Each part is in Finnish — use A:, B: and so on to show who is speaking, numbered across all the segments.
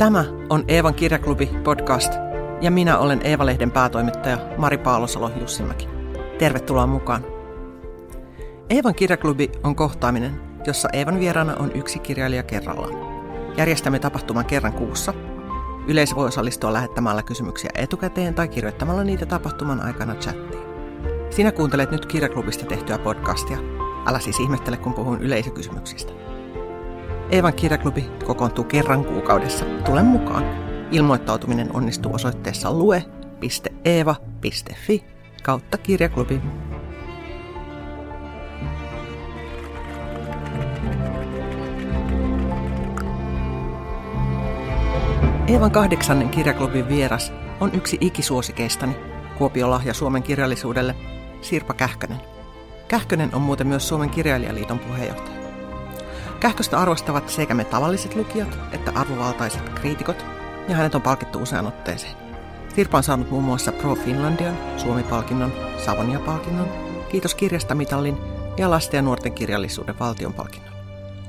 A: Tämä on Eevan kirjaklubi podcast ja minä olen Eeva-lehden päätoimittaja Mari Paalosalo Jussimäki. Tervetuloa mukaan. Eevan kirjaklubi on kohtaaminen, jossa Eevan vieraana on yksi kirjailija kerrallaan. Järjestämme tapahtuman kerran kuussa. Yleisö voi osallistua lähettämällä kysymyksiä etukäteen tai kirjoittamalla niitä tapahtuman aikana chattiin. Sinä kuuntelet nyt kirjaklubista tehtyä podcastia. Älä siis ihmettele, kun puhun yleisökysymyksistä. Eevan kirjaklubi kokoontuu kerran kuukaudessa. Tule mukaan. Ilmoittautuminen onnistuu osoitteessa lue.eeva.fi kautta kirjaklubi. Eevan kahdeksannen kirjaklubin vieras on yksi ikisuosikeistani, Kuopion lahja Suomen kirjallisuudelle, Sirpa Kähkönen. Kähkönen on muuten myös Suomen kirjailijaliiton puheenjohtaja. Kähköstä arvostavat sekä me tavalliset lukijat että arvovaltaiset kriitikot, ja hänet on palkittu usean otteeseen. Sirpa on saanut muun muassa Pro Finlandian, Suomi-palkinnon, Savonia-palkinnon, Kiitos kirjasta mitallin ja lasten ja nuorten kirjallisuuden valtion palkinnon.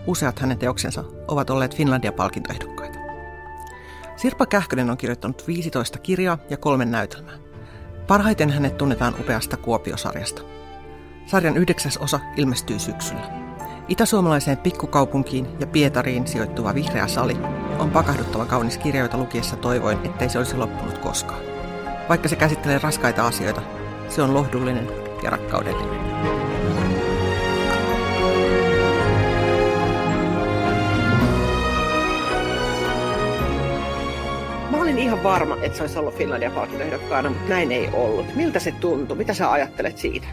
A: Useat hänen teoksensa ovat olleet Finlandia-palkintoehdokkaita. Sirpa Kähkönen on kirjoittanut 15 kirjaa ja kolme näytelmää. Parhaiten hänet tunnetaan upeasta Kuopiosarjasta. Sarjan yhdeksäs osa ilmestyy syksyllä. Itäsuomalaiseen pikkukaupunkiin ja Pietariin sijoittuva vihreä sali on pakahduttava kaunis kirja, jota lukiessa toivoin, ettei se olisi loppunut koskaan. Vaikka se käsittelee raskaita asioita, se on lohdullinen ja rakkaudellinen. Olin ihan varma, että se olisi ollut Finlandia palkintoehdokkaana, mutta näin ei ollut. Miltä se tuntui? Mitä sä ajattelet siitä?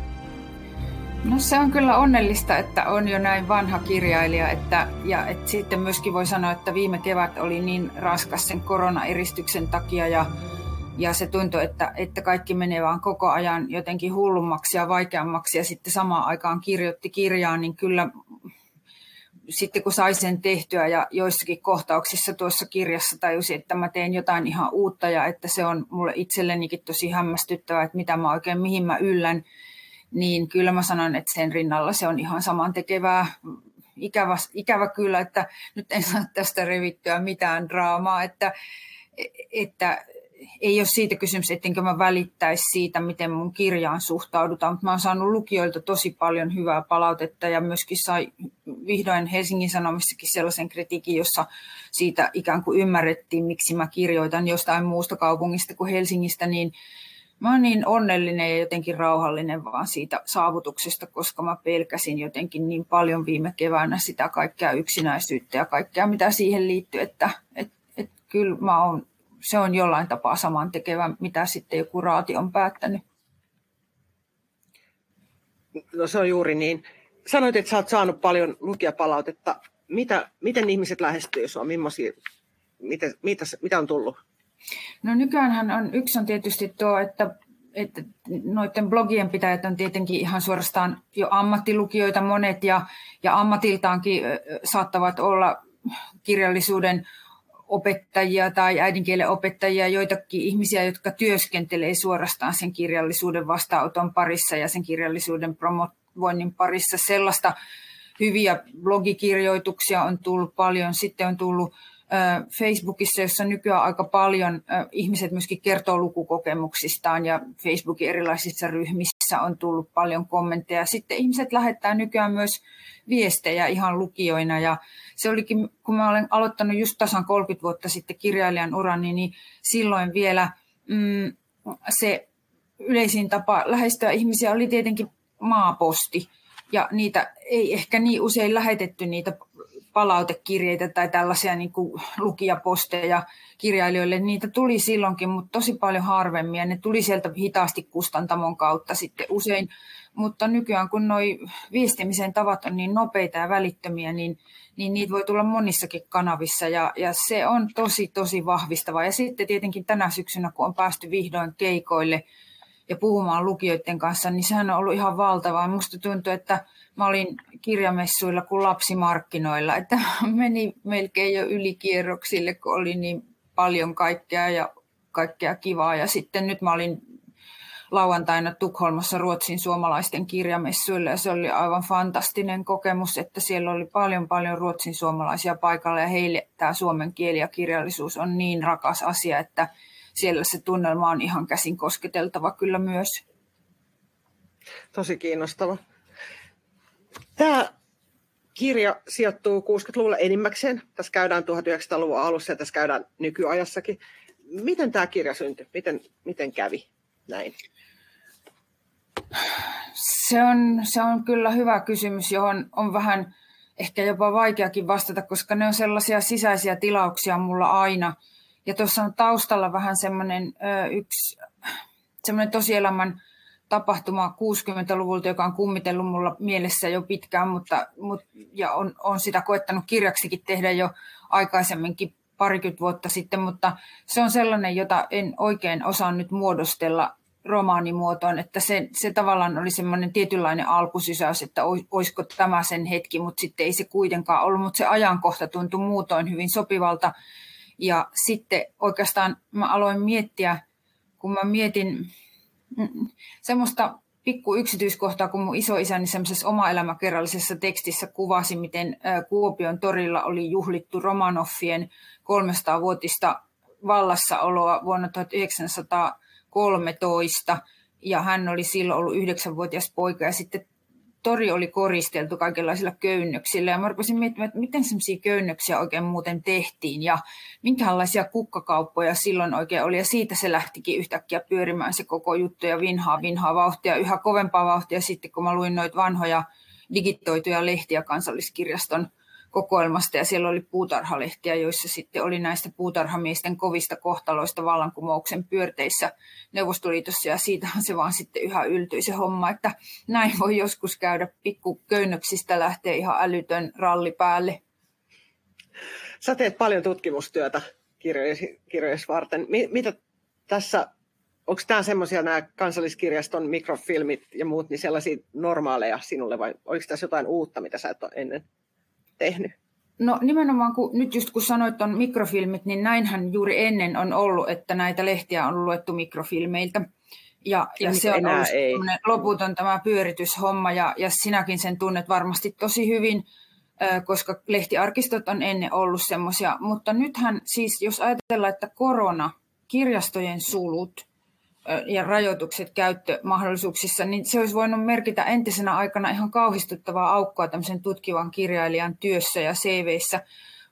B: No se on kyllä onnellista, että on jo näin vanha kirjailija. Että, ja että sitten myöskin voi sanoa, että viime kevät oli niin raskas sen koronaeristyksen takia ja, ja se tuntui, että, että kaikki menee vaan koko ajan jotenkin hullummaksi ja vaikeammaksi ja sitten samaan aikaan kirjoitti kirjaa, niin kyllä sitten kun sai sen tehtyä ja joissakin kohtauksissa tuossa kirjassa tajusin, että mä teen jotain ihan uutta ja että se on mulle itsellenikin tosi hämmästyttävää, että mitä mä oikein, mihin mä yllän niin kyllä mä sanon, että sen rinnalla se on ihan saman tekevää. Ikävä, ikävä kyllä, että nyt en saa tästä revittyä mitään draamaa, että, että ei ole siitä kysymys, ettenkö mä välittäisi siitä, miten mun kirjaan suhtaudutaan, mutta mä oon saanut lukijoilta tosi paljon hyvää palautetta ja myöskin sai vihdoin Helsingin Sanomissakin sellaisen kritiikin, jossa siitä ikään kuin ymmärrettiin, miksi mä kirjoitan jostain muusta kaupungista kuin Helsingistä, niin mä oon niin onnellinen ja jotenkin rauhallinen vaan siitä saavutuksesta, koska mä pelkäsin jotenkin niin paljon viime keväänä sitä kaikkea yksinäisyyttä ja kaikkea, mitä siihen liittyy, että et, et kyllä mä oon, se on jollain tapaa saman tekevä, mitä sitten joku raati on päättänyt.
A: No se on juuri niin. Sanoit, että sä oot saanut paljon lukijapalautetta. Mitä, miten ihmiset lähestyy sinua? mitä, mitä, mitä on tullut?
B: No nykyään on, yksi on tietysti tuo, että, että noiden blogien pitäjät on tietenkin ihan suorastaan jo ammattilukijoita monet ja, ja ammatiltaankin saattavat olla kirjallisuuden opettajia tai äidinkielen opettajia, joitakin ihmisiä, jotka työskentelee suorastaan sen kirjallisuuden vastaanoton parissa ja sen kirjallisuuden promovoinnin parissa. Sellaista hyviä blogikirjoituksia on tullut paljon. Sitten on tullut Facebookissa, jossa nykyään aika paljon ihmiset myöskin kertoo lukukokemuksistaan ja Facebookin erilaisissa ryhmissä on tullut paljon kommentteja. Sitten ihmiset lähettää nykyään myös viestejä ihan lukijoina ja se olikin, kun mä olen aloittanut just tasan 30 vuotta sitten kirjailijan urani, niin silloin vielä mm, se yleisin tapa lähestyä ihmisiä oli tietenkin maaposti. Ja niitä ei ehkä niin usein lähetetty niitä palautekirjeitä tai tällaisia niin kuin lukijaposteja kirjailijoille. Niitä tuli silloinkin, mutta tosi paljon harvemmin ja ne tuli sieltä hitaasti kustantamon kautta sitten usein. Mutta nykyään kun nuo viestimisen tavat on niin nopeita ja välittömiä, niin, niin niitä voi tulla monissakin kanavissa ja, ja se on tosi tosi vahvistava. Ja sitten tietenkin tänä syksynä, kun on päästy vihdoin keikoille ja puhumaan lukijoiden kanssa, niin sehän on ollut ihan valtavaa. Musta tuntuu, että mä olin kirjamessuilla kuin lapsimarkkinoilla, että meni melkein jo ylikierroksille, kun oli niin paljon kaikkea ja kaikkea kivaa. Ja sitten nyt mä olin lauantaina Tukholmassa Ruotsin suomalaisten kirjamessuille ja se oli aivan fantastinen kokemus, että siellä oli paljon paljon Ruotsin suomalaisia paikalla ja heille tämä suomen kieli ja kirjallisuus on niin rakas asia, että siellä se tunnelma on ihan käsin kosketeltava kyllä myös.
A: Tosi kiinnostava. Tämä kirja sijoittuu 60-luvulle enimmäkseen. Tässä käydään 1900-luvun alussa ja tässä käydään nykyajassakin. Miten tämä kirja syntyi? Miten, miten kävi näin?
B: Se on, se on kyllä hyvä kysymys, johon on vähän ehkä jopa vaikeakin vastata, koska ne on sellaisia sisäisiä tilauksia mulla aina. Ja tuossa on taustalla vähän semmoinen yksi semmoinen tosielämän tapahtuma 60-luvulta, joka on kummitellut mulla mielessä jo pitkään, mutta, mutta ja on, on sitä koettanut kirjaksikin tehdä jo aikaisemminkin parikymmentä vuotta sitten, mutta se on sellainen, jota en oikein osaa nyt muodostella romaanimuotoon, että se, se tavallaan oli semmoinen tietynlainen alkusysäys, että olisiko tämä sen hetki, mutta sitten ei se kuitenkaan ollut, mutta se ajankohta tuntui muutoin hyvin sopivalta. Ja sitten oikeastaan mä aloin miettiä, kun mä mietin semmoista pikku yksityiskohtaa, kun mun isoisäni semmoisessa oma-elämäkerrallisessa tekstissä kuvasi, miten Kuopion torilla oli juhlittu Romanoffien 300-vuotista vallassaoloa vuonna 1900 13 ja hän oli silloin ollut yhdeksänvuotias poika ja sitten tori oli koristeltu kaikenlaisilla köynnöksillä. Ja mä rupesin miettimään, että miten semmoisia köynnöksiä oikein muuten tehtiin ja minkälaisia kukkakauppoja silloin oikein oli. Ja siitä se lähtikin yhtäkkiä pyörimään se koko juttu ja vinhaa, vinhaa vauhtia, yhä kovempaa vauhtia sitten kun mä luin noita vanhoja digitoituja lehtiä kansalliskirjaston kokoelmasta ja siellä oli puutarhalehtiä, joissa sitten oli näistä puutarhamiesten kovista kohtaloista vallankumouksen pyörteissä Neuvostoliitossa ja siitähän se vaan sitten yhä yltyi se homma, että näin voi joskus käydä pikku köynnöksistä lähtee ihan älytön ralli päälle.
A: Sä teet paljon tutkimustyötä kirjoja varten. Mitä tässä, onko tämä semmoisia nämä kansalliskirjaston mikrofilmit ja muut, niin sellaisia normaaleja sinulle vai oliko tässä jotain uutta, mitä sä et ole ennen tehnyt?
B: No nimenomaan, kun, nyt just kun sanoit on mikrofilmit, niin näinhän juuri ennen on ollut, että näitä lehtiä on luettu mikrofilmeiltä. Ja, ja, ja se on ollut ei. loputon tämä pyörityshomma, ja, ja sinäkin sen tunnet varmasti tosi hyvin, koska lehtiarkistot on ennen ollut semmoisia. Mutta nythän siis, jos ajatellaan, että korona, kirjastojen sulut, ja rajoitukset käyttömahdollisuuksissa, niin se olisi voinut merkitä entisenä aikana ihan kauhistuttavaa aukkoa tämmöisen tutkivan kirjailijan työssä ja CVissä.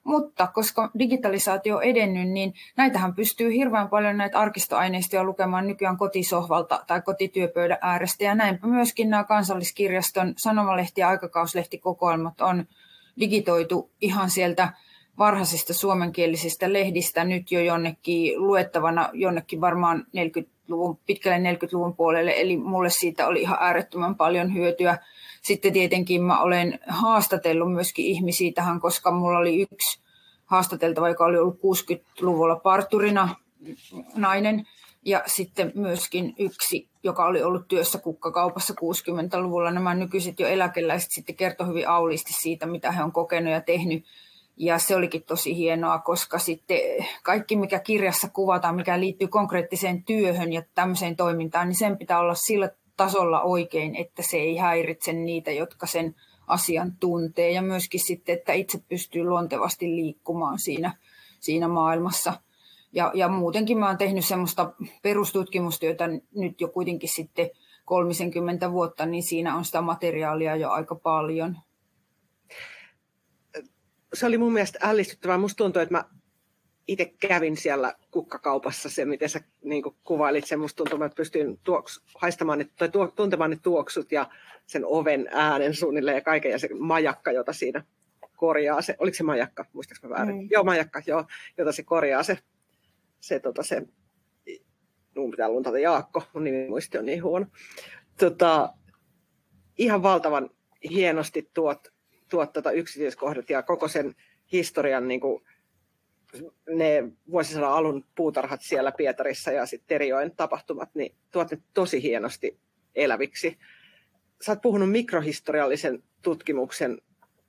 B: Mutta koska digitalisaatio on edennyt, niin näitähän pystyy hirveän paljon näitä arkistoaineistoja lukemaan nykyään kotisohvalta tai kotityöpöydän äärestä. Ja näinpä myöskin nämä kansalliskirjaston sanomalehti- ja aikakauslehti-kokoelmat on digitoitu ihan sieltä varhaisista suomenkielisistä lehdistä nyt jo jonnekin luettavana, jonnekin varmaan 40-luvun, pitkälle 40-luvun puolelle, eli mulle siitä oli ihan äärettömän paljon hyötyä. Sitten tietenkin mä olen haastatellut myöskin ihmisiä tähän, koska mulla oli yksi haastateltava, joka oli ollut 60-luvulla parturina nainen, ja sitten myöskin yksi, joka oli ollut työssä kukkakaupassa 60-luvulla. Nämä nykyiset jo eläkeläiset sitten kertoi hyvin auliisti siitä, mitä he on kokenut ja tehnyt ja se olikin tosi hienoa, koska sitten kaikki, mikä kirjassa kuvataan, mikä liittyy konkreettiseen työhön ja tämmöiseen toimintaan, niin sen pitää olla sillä tasolla oikein, että se ei häiritse niitä, jotka sen asian tuntee. Ja myöskin sitten, että itse pystyy luontevasti liikkumaan siinä, siinä maailmassa. Ja, ja muutenkin mä oon tehnyt semmoista perustutkimustyötä nyt jo kuitenkin sitten 30 vuotta, niin siinä on sitä materiaalia jo aika paljon
A: se oli mun mielestä ällistyttävää. Musta tuntuu, että mä itse kävin siellä kukkakaupassa se, miten sä niin kuvailit sen. Musta tuntuu, että pystyin tuoks, haistamaan ne, tai tuo, tuntemaan ne tuoksut ja sen oven äänen suunnilleen ja kaiken ja se majakka, jota siinä korjaa se, oliko se majakka, muistaaks mä väärin? Mm. Joo, majakka, joo, jota se korjaa se, se, tota, se mun pitää luntata Jaakko, mun nimi muisti on niin huono. Tota, ihan valtavan hienosti tuot tuot tuota yksityiskohdat ja koko sen historian niin kuin, ne vuosisadan alun puutarhat siellä Pietarissa ja sitten Terijoen tapahtumat, niin tuot ne tosi hienosti eläviksi. Sä oot puhunut mikrohistoriallisen tutkimuksen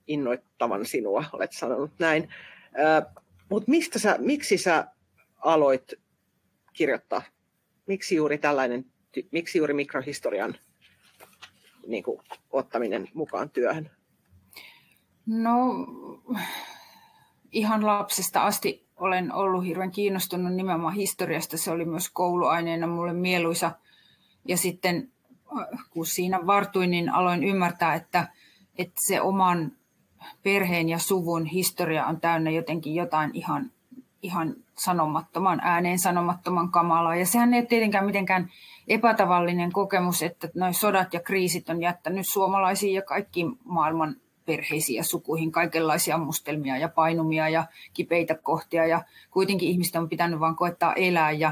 A: innoittavan sinua, olet sanonut näin. Mutta mistä sä, miksi sä aloit kirjoittaa? Miksi juuri tällainen miksi juuri mikrohistorian niin kuin, ottaminen mukaan työhön?
B: No ihan lapsesta asti olen ollut hirveän kiinnostunut nimenomaan historiasta. Se oli myös kouluaineena mulle mieluisa. Ja sitten kun siinä vartuin, niin aloin ymmärtää, että, että se oman perheen ja suvun historia on täynnä jotenkin jotain ihan, ihan sanomattoman ääneen sanomattoman kamalaa. Ja sehän ei ole tietenkään mitenkään epätavallinen kokemus, että noin sodat ja kriisit on jättänyt suomalaisiin ja kaikki maailman perheisiin ja sukuihin kaikenlaisia mustelmia ja painumia ja kipeitä kohtia. Ja kuitenkin ihmistä on pitänyt vain koettaa elää. Ja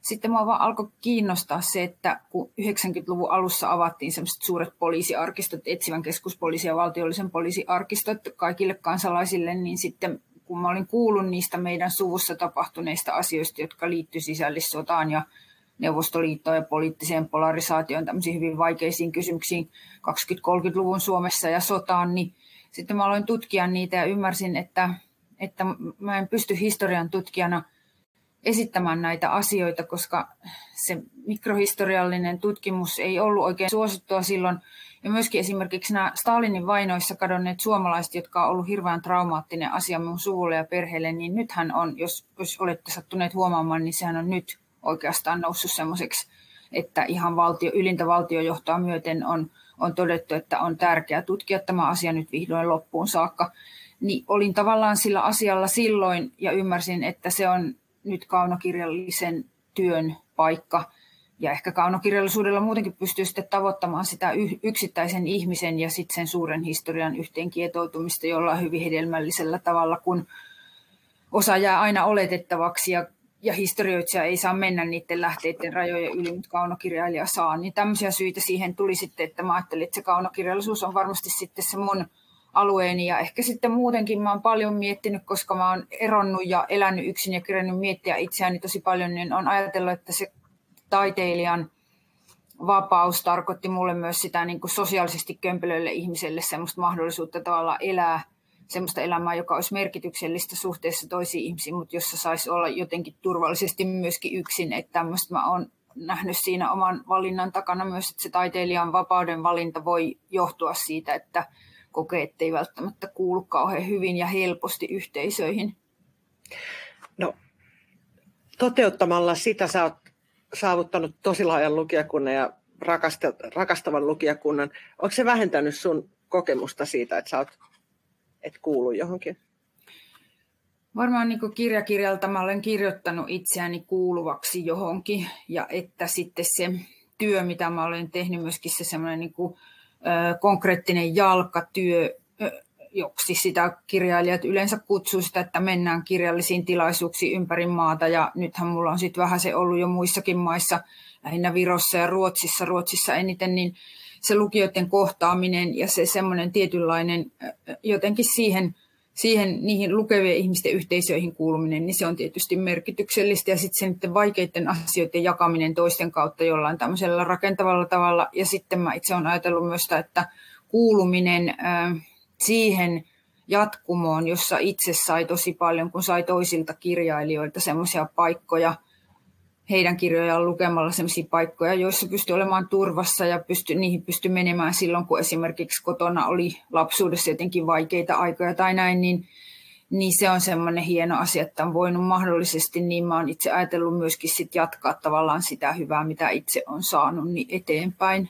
B: sitten mua vaan alkoi kiinnostaa se, että kun 90-luvun alussa avattiin sellaiset suuret poliisiarkistot, etsivän keskuspoliisi ja valtiollisen poliisiarkistot kaikille kansalaisille, niin sitten kun mä olin kuullut niistä meidän suvussa tapahtuneista asioista, jotka liittyivät sisällissotaan ja Neuvostoliittoon ja poliittiseen polarisaatioon, tämmöisiin hyvin vaikeisiin kysymyksiin 20-30-luvun Suomessa ja sotaan, niin sitten mä aloin tutkia niitä ja ymmärsin, että, että mä en pysty historian tutkijana esittämään näitä asioita, koska se mikrohistoriallinen tutkimus ei ollut oikein suosittua silloin. Ja myöskin esimerkiksi nämä Stalinin vainoissa kadonneet suomalaiset, jotka on ollut hirveän traumaattinen asia mun suvulle ja perheelle, niin nythän on, jos, jos olette sattuneet huomaamaan, niin sehän on nyt oikeastaan noussut semmoiseksi, että ihan valtio, ylintä valtiojohtoa myöten on, on todettu, että on tärkeää tutkia tämä asia nyt vihdoin loppuun saakka. Niin olin tavallaan sillä asialla silloin ja ymmärsin, että se on nyt kaunokirjallisen työn paikka. Ja ehkä kaunokirjallisuudella muutenkin pystyy sitten tavoittamaan sitä yksittäisen ihmisen ja sitten sen suuren historian yhteen kietoutumista jollain hyvin hedelmällisellä tavalla, kun osa jää aina oletettavaksi ja ja historioitsija ei saa mennä niiden lähteiden rajojen yli, mutta kaunokirjailija saa. Niin tämmöisiä syitä siihen tuli sitten, että mä ajattelin, että se kaunokirjallisuus on varmasti sitten se mun alueeni. Ja ehkä sitten muutenkin mä oon paljon miettinyt, koska mä oon eronnut ja elänyt yksin ja kirjannut miettiä itseäni tosi paljon, niin on ajatellut, että se taiteilijan vapaus tarkoitti mulle myös sitä niin kuin sosiaalisesti kömpelöille ihmiselle semmoista mahdollisuutta tavallaan elää – semmoista elämää, joka olisi merkityksellistä suhteessa toisiin ihmisiin, mutta jossa saisi olla jotenkin turvallisesti myöskin yksin. Että tämmöistä mä oon nähnyt siinä oman valinnan takana myös, että se taiteilijan vapauden valinta voi johtua siitä, että kokee, että ei välttämättä kuulu kauhean hyvin ja helposti yhteisöihin.
A: No, toteuttamalla sitä sä oot saavuttanut tosi laajan lukijakunnan ja rakastavan lukijakunnan. Onko se vähentänyt sun kokemusta siitä, että sä oot et kuulu johonkin?
B: Varmaan niin kirjakirjalta mä olen kirjoittanut itseäni kuuluvaksi johonkin ja että sitten se työ, mitä mä olen tehnyt, myöskin se semmoinen niin kuin, ö, konkreettinen jalkatyö, joksi sitä kirjailijat yleensä kutsuu sitä, että mennään kirjallisiin tilaisuuksiin ympäri maata ja nythän mulla on sitten vähän se ollut jo muissakin maissa, lähinnä Virossa ja Ruotsissa, Ruotsissa eniten, niin se lukijoiden kohtaaminen ja se semmoinen tietynlainen jotenkin siihen, siihen niihin lukevien ihmisten yhteisöihin kuuluminen, niin se on tietysti merkityksellistä. Ja sitten se vaikeiden asioiden jakaminen toisten kautta jollain tämmöisellä rakentavalla tavalla. Ja sitten mä itse olen ajatellut myös sitä, että kuuluminen siihen jatkumoon, jossa itse sai tosi paljon, kun sai toisilta kirjailijoilta semmoisia paikkoja – heidän kirjojaan lukemalla sellaisia paikkoja, joissa pystyi olemaan turvassa ja pysty, niihin pystyi menemään silloin, kun esimerkiksi kotona oli lapsuudessa jotenkin vaikeita aikoja tai näin, niin, niin se on semmoinen hieno asia, että on voinut mahdollisesti, niin mä oon itse ajatellut myöskin sit jatkaa tavallaan sitä hyvää, mitä itse on saanut niin eteenpäin.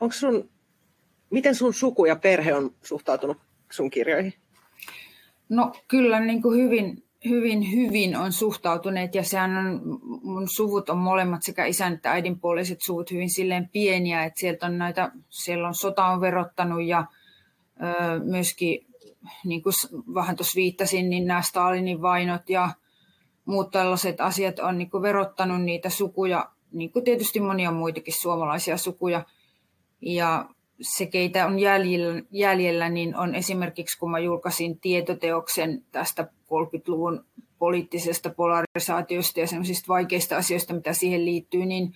A: Onko sun, miten sun suku ja perhe on suhtautunut sun kirjoihin?
B: No kyllä niin kuin hyvin, hyvin, hyvin on suhtautuneet ja sehän on, mun suvut on molemmat sekä isän että äidin puoliset suvut hyvin silleen pieniä, että sieltä on näitä, siellä on sota on verottanut ja ö, myöskin, niin kuin vähän tuossa viittasin, niin nämä Stalinin vainot ja muut tällaiset asiat on niin kuin verottanut niitä sukuja, niin kuin tietysti monia muitakin suomalaisia sukuja. Ja se, keitä on jäljellä, jäljellä, niin on esimerkiksi, kun mä julkaisin tietoteoksen tästä 30-luvun poliittisesta polarisaatiosta ja sellaisista vaikeista asioista, mitä siihen liittyy, niin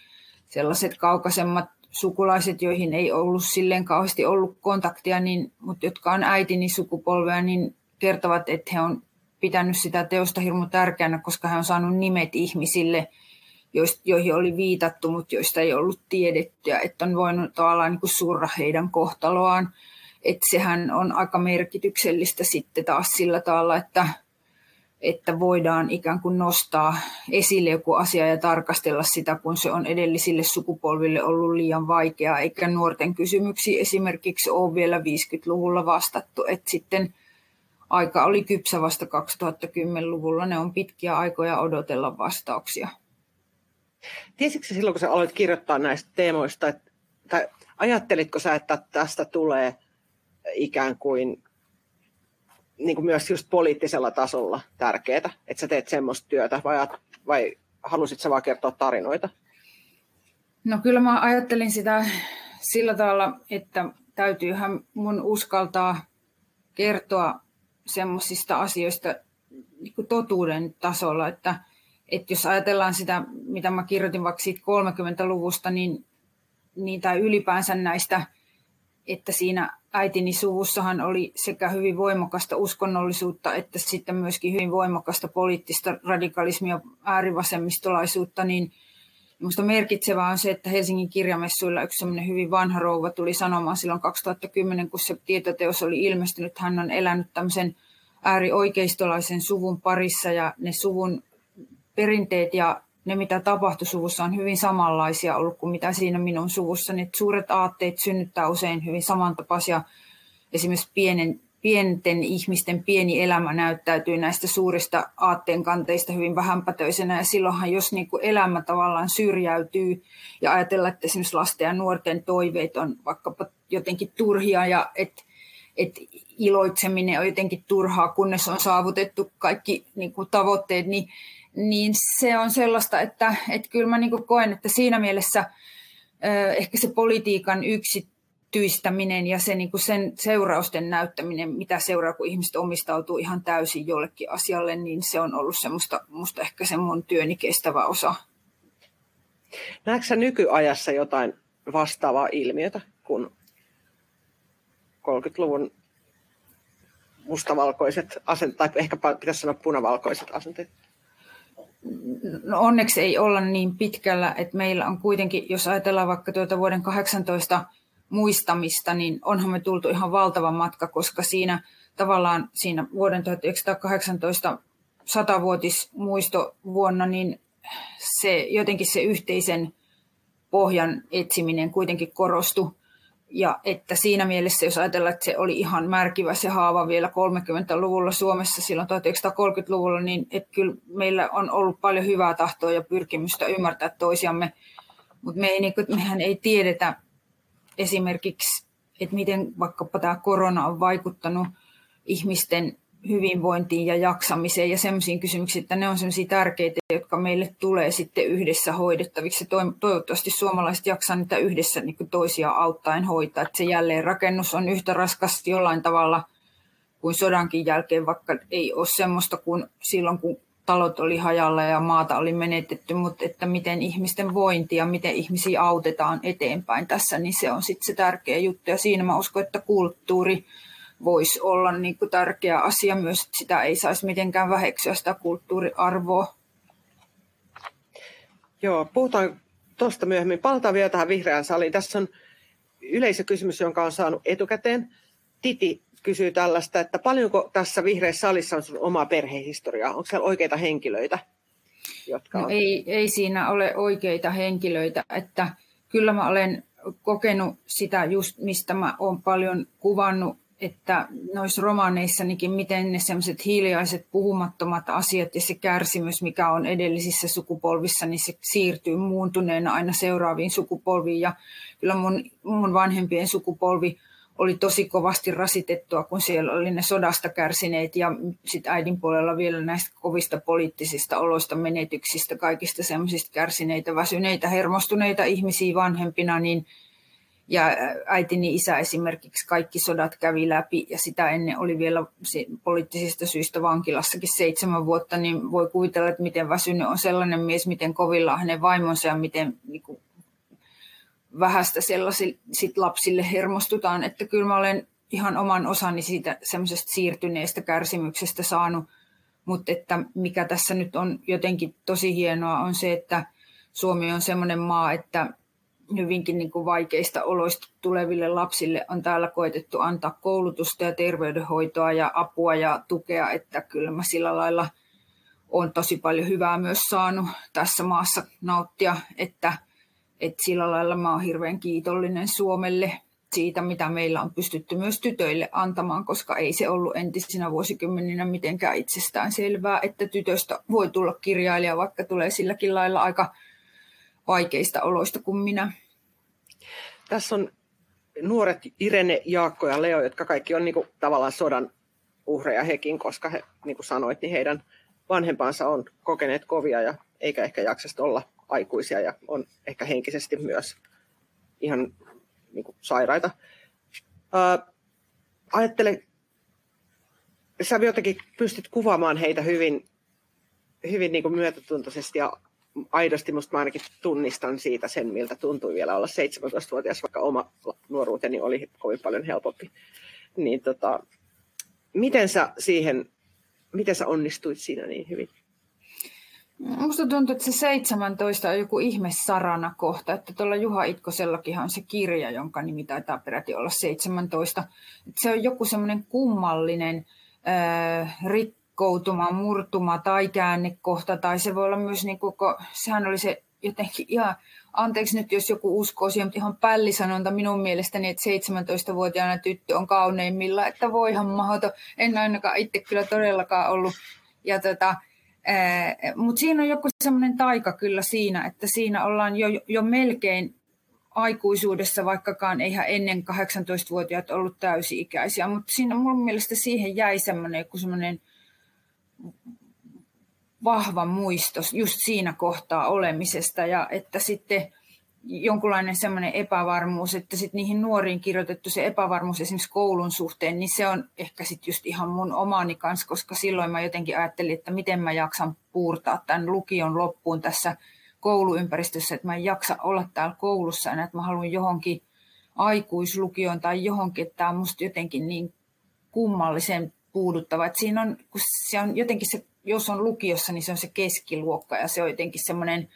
B: sellaiset kaukaisemmat sukulaiset, joihin ei ollut silleen kauheasti ollut kontaktia, niin, mutta jotka on äitini sukupolvea, niin kertovat, että he on pitänyt sitä teosta hirmu tärkeänä, koska he on saanut nimet ihmisille, joihin oli viitattu, mutta joista ei ollut tiedettyä, että on voinut tavallaan niin surra heidän kohtaloaan. Että sehän on aika merkityksellistä sitten taas sillä tavalla, että, että voidaan ikään kuin nostaa esille joku asia ja tarkastella sitä, kun se on edellisille sukupolville ollut liian vaikeaa, eikä nuorten kysymyksiä esimerkiksi ole vielä 50-luvulla vastattu. Että sitten aika oli kypsä vasta 2010-luvulla, ne on pitkiä aikoja odotella vastauksia.
A: Tiesitkö silloin, kun sä aloit kirjoittaa näistä teemoista, että, tai ajattelitko sä, että tästä tulee ikään kuin, niin kuin myös just poliittisella tasolla tärkeää, että sä teet semmoista työtä, vai, vai halusit sä vaan kertoa tarinoita?
B: No kyllä mä ajattelin sitä sillä tavalla, että täytyyhän mun uskaltaa kertoa semmoisista asioista niin kuin totuuden tasolla, että, että jos ajatellaan sitä, mitä mä kirjoitin vaikka siitä 30-luvusta, niin, niin tai ylipäänsä näistä, että siinä äitini suvussahan oli sekä hyvin voimakasta uskonnollisuutta, että sitten myöskin hyvin voimakasta poliittista radikalismia, äärivasemmistolaisuutta, niin Minusta merkitsevää on se, että Helsingin kirjamessuilla yksi hyvin vanha rouva tuli sanomaan silloin 2010, kun se tietoteos oli ilmestynyt. Hän on elänyt tämmöisen äärioikeistolaisen suvun parissa ja ne suvun perinteet ja ne, mitä tapahtui suvussa, on hyvin samanlaisia ollut kuin mitä siinä minun suvussa. Ne suuret aatteet synnyttää usein hyvin samantapaisia. Esimerkiksi pienen, pienten ihmisten pieni elämä näyttäytyy näistä suurista aatteen kanteista hyvin vähänpätöisenä. Ja silloinhan, jos niin kuin elämä tavallaan syrjäytyy ja ajatellaan, että esimerkiksi lasten ja nuorten toiveet on vaikkapa jotenkin turhia ja että et iloitseminen on jotenkin turhaa, kunnes on saavutettu kaikki niin kuin tavoitteet, niin niin se on sellaista, että, että kyllä mä niin koen, että siinä mielessä ehkä se politiikan yksityistäminen ja se, niin sen seurausten näyttäminen, mitä seuraa, kun ihmiset omistautuu ihan täysin jollekin asialle, niin se on ollut semmoista, musta ehkä se mun työni kestävä osa.
A: Näetkö nykyajassa jotain vastaavaa ilmiötä kuin 30-luvun mustavalkoiset asenteet, tai ehkä pitäisi sanoa punavalkoiset asenteet?
B: No onneksi ei olla niin pitkällä, että meillä on kuitenkin, jos ajatellaan vaikka tuota vuoden 18 muistamista, niin onhan me tultu ihan valtava matka, koska siinä tavallaan siinä vuoden 1918 satavuotismuistovuonna, niin se, jotenkin se yhteisen pohjan etsiminen kuitenkin korostui. Ja että siinä mielessä, jos ajatellaan, että se oli ihan märkivä se haava vielä 30-luvulla Suomessa silloin 1930-luvulla, niin että kyllä meillä on ollut paljon hyvää tahtoa ja pyrkimystä ymmärtää toisiamme, mutta me ei, niin kuin, mehän ei tiedetä esimerkiksi, että miten vaikkapa tämä korona on vaikuttanut ihmisten hyvinvointiin ja jaksamiseen ja sellaisiin kysymyksiin, että ne on sellaisia tärkeitä, jotka meille tulee sitten yhdessä hoidettaviksi. Toivottavasti suomalaiset jaksaa niitä yhdessä niin kuin toisia auttaen hoitaa, että se jälleen rakennus on yhtä raskas jollain tavalla kuin sodankin jälkeen, vaikka ei ole semmoista kuin silloin, kun talot oli hajalla ja maata oli menetetty, mutta että miten ihmisten vointi ja miten ihmisiä autetaan eteenpäin tässä, niin se on sitten se tärkeä juttu. Ja siinä mä uskon, että kulttuuri, voisi olla niin kuin tärkeä asia myös, että sitä ei saisi mitenkään väheksyä sitä kulttuuriarvoa.
A: Joo, puhutaan tuosta myöhemmin. Palataan vielä tähän vihreään saliin. Tässä on yleisökysymys, jonka on saanut etukäteen. Titi kysyy tällaista, että paljonko tässä vihreässä salissa on sun omaa perhehistoriaa? Onko siellä oikeita henkilöitä?
B: Jotka no on... ei, ei siinä ole oikeita henkilöitä, että kyllä mä olen kokenut sitä just, mistä mä olen paljon kuvannut että noissa romaaneissanikin, miten ne semmoiset hiljaiset puhumattomat asiat ja se kärsimys, mikä on edellisissä sukupolvissa, niin se siirtyy muuntuneena aina seuraaviin sukupolviin. Ja kyllä mun, mun vanhempien sukupolvi oli tosi kovasti rasitettua, kun siellä oli ne sodasta kärsineet ja sitten äidin puolella vielä näistä kovista poliittisista oloista, menetyksistä, kaikista semmoisista kärsineitä, väsyneitä, hermostuneita ihmisiä vanhempina, niin – ja äitini isä esimerkiksi kaikki sodat kävi läpi ja sitä ennen oli vielä poliittisista syistä vankilassakin seitsemän vuotta, niin voi kuvitella, että miten väsynyt on sellainen mies, miten kovilla hänen vaimonsa ja miten niin kuin, vähästä sit lapsille hermostutaan. Että kyllä mä olen ihan oman osani siitä semmoisesta siirtyneestä kärsimyksestä saanut, mutta että mikä tässä nyt on jotenkin tosi hienoa on se, että Suomi on sellainen maa, että hyvinkin niin kuin vaikeista oloista tuleville lapsille on täällä koetettu antaa koulutusta ja terveydenhoitoa ja apua ja tukea, että kyllä mä sillä lailla on tosi paljon hyvää myös saanut tässä maassa nauttia, että, että sillä lailla mä oon hirveän kiitollinen Suomelle siitä, mitä meillä on pystytty myös tytöille antamaan, koska ei se ollut entisinä vuosikymmeninä mitenkään itsestään selvää, että tytöstä voi tulla kirjailija, vaikka tulee silläkin lailla aika vaikeista oloista kuin minä.
A: Tässä on nuoret Irene, Jaakko ja Leo, jotka kaikki on niin kuin, tavallaan sodan uhreja hekin, koska he, niin kuin sanoit, niin heidän vanhempansa on kokeneet kovia ja eikä ehkä jaksa olla aikuisia ja on ehkä henkisesti myös ihan niin kuin, sairaita. Ää, ajattele, sä jotenkin pystyt kuvaamaan heitä hyvin, hyvin niin kuin myötätuntoisesti ja aidosti musta mä ainakin tunnistan siitä sen, miltä tuntui vielä olla 17-vuotias, vaikka oma nuoruuteni oli kovin paljon helpompi. Niin tota, miten sä siihen, miten sä onnistuit siinä niin hyvin?
B: Musta tuntuu, että se 17 on joku ihme sarana kohta, että tuolla Juha Itkosellakin on se kirja, jonka nimi taitaa peräti olla 17. Että se on joku semmoinen kummallinen äh, rikkoutuma, murtuma tai käännekohta, tai se voi olla myös, niin kuin, sehän oli se jotenkin ihan, anteeksi nyt jos joku uskoo siihen, mutta ihan pällisanonta minun mielestäni, että 17-vuotiaana tyttö on kauneimmilla, että voihan mahdoton. En ainakaan itse kyllä todellakaan ollut. Ja tota, mutta siinä on joku semmoinen taika kyllä siinä, että siinä ollaan jo, jo melkein aikuisuudessa, vaikkakaan eihän ennen 18-vuotiaat ollut täysi-ikäisiä, mutta siinä mun mielestä siihen jäi semmoinen joku semmoinen vahva muisto just siinä kohtaa olemisesta ja että sitten jonkunlainen semmoinen epävarmuus, että sitten niihin nuoriin kirjoitettu se epävarmuus esimerkiksi koulun suhteen, niin se on ehkä sitten just ihan mun omani kanssa, koska silloin mä jotenkin ajattelin, että miten mä jaksan puurtaa tämän lukion loppuun tässä kouluympäristössä, että mä en jaksa olla täällä koulussa enää, että mä haluan johonkin aikuislukioon tai johonkin, että tämä on musta jotenkin niin kummallisen puuduttava, että siinä on, kun se on jotenkin se, jos on lukiossa, niin se on se keskiluokka ja se on jotenkin semmoinen,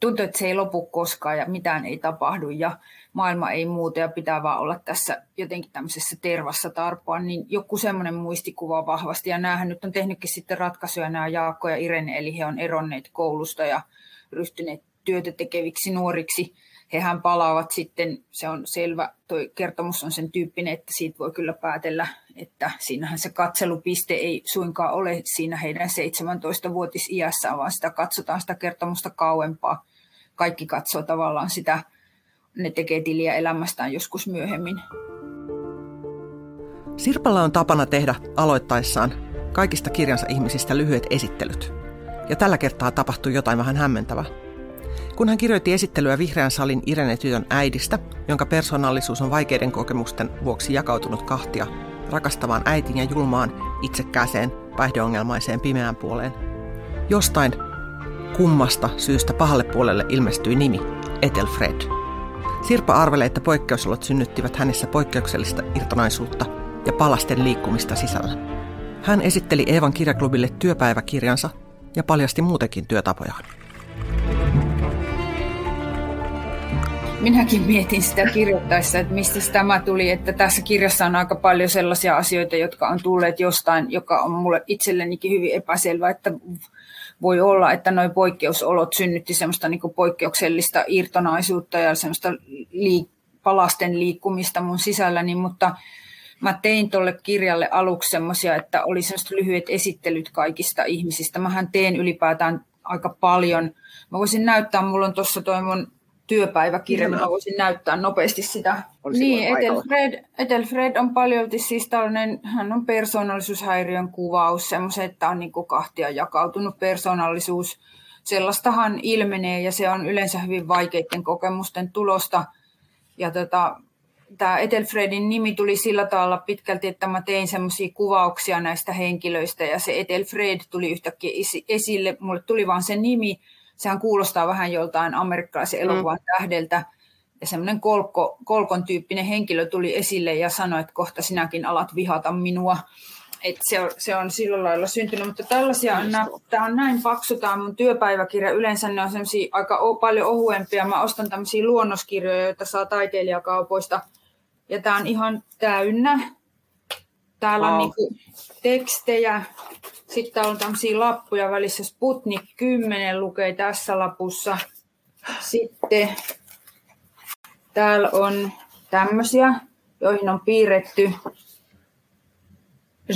B: tuntuu, että se ei lopu koskaan ja mitään ei tapahdu ja maailma ei muuta ja pitää vaan olla tässä jotenkin tämmöisessä tervassa tarpoa, niin joku semmoinen muistikuva vahvasti. Ja näähän nyt on tehnytkin sitten ratkaisuja nämä Jaakko ja Irene, eli he on eronneet koulusta ja ryhtyneet työtä tekeviksi nuoriksi. Hehän palaavat sitten, se on selvä, tuo kertomus on sen tyyppinen, että siitä voi kyllä päätellä, että siinähän se katselupiste ei suinkaan ole siinä heidän 17-vuotis-iässä, vaan sitä katsotaan sitä kertomusta kauempaa kaikki katsoo tavallaan sitä, ne tekee tiliä elämästään joskus myöhemmin.
A: Sirpalla on tapana tehdä aloittaessaan kaikista kirjansa ihmisistä lyhyet esittelyt. Ja tällä kertaa tapahtui jotain vähän hämmentävää. Kun hän kirjoitti esittelyä Vihreän salin Irene Tytön äidistä, jonka persoonallisuus on vaikeiden kokemusten vuoksi jakautunut kahtia, rakastavaan äitin ja julmaan, itsekkääseen, päihdeongelmaiseen pimeään puoleen. Jostain kummasta syystä pahalle puolelle ilmestyi nimi Etelfred. Sirpa arvelee, että poikkeusolot synnyttivät hänessä poikkeuksellista irtonaisuutta ja palasten liikkumista sisällä. Hän esitteli Eevan kirjaklubille työpäiväkirjansa ja paljasti muutenkin työtapojaan.
B: Minäkin mietin sitä kirjoittaessa, että mistä tämä tuli, että tässä kirjassa on aika paljon sellaisia asioita, jotka on tulleet jostain, joka on mulle itsellenikin hyvin epäselvä, että voi olla, että noin poikkeusolot synnytti semmoista niin poikkeuksellista irtonaisuutta ja semmoista liik- palasten liikkumista mun sisälläni, mutta mä tein tuolle kirjalle aluksi semmoisia, että oli semmoiset lyhyet esittelyt kaikista ihmisistä. Mähän teen ylipäätään aika paljon. Mä voisin näyttää, mulla on tuossa toi mun työpäiväkirja, mä voisin näyttää nopeasti sitä. Niin, Etelfred, Etelfred on paljolti siis tällainen, hän on persoonallisuushäiriön kuvaus, semmoisen, että on niin kahtia jakautunut persoonallisuus. Sellaistahan ilmenee ja se on yleensä hyvin vaikeiden kokemusten tulosta. Ja tota, tämä Etelfredin nimi tuli sillä tavalla pitkälti, että mä tein semmoisia kuvauksia näistä henkilöistä ja se Etelfred tuli yhtäkkiä esille. Mulle tuli vaan se nimi, sehän kuulostaa vähän joltain amerikkalaisen mm. elokuvan mm. tähdeltä. Ja semmoinen kolko, kolkon tyyppinen henkilö tuli esille ja sanoi, että kohta sinäkin alat vihata minua. Et se, on, se on sillä lailla syntynyt, mutta tällaisia on, tämä on näin paksu, tämä mun työpäiväkirja. Yleensä ne on aika o, paljon ohuempia. Mä ostan tämmöisiä luonnoskirjoja, joita saa taiteilijakaupoista. Ja tämä on ihan täynnä. Täällä wow. on niinku tekstejä. Sitten täällä on tämmöisiä lappuja välissä. Sputnik 10 lukee tässä lapussa. Sitten täällä on tämmöisiä, joihin on piirretty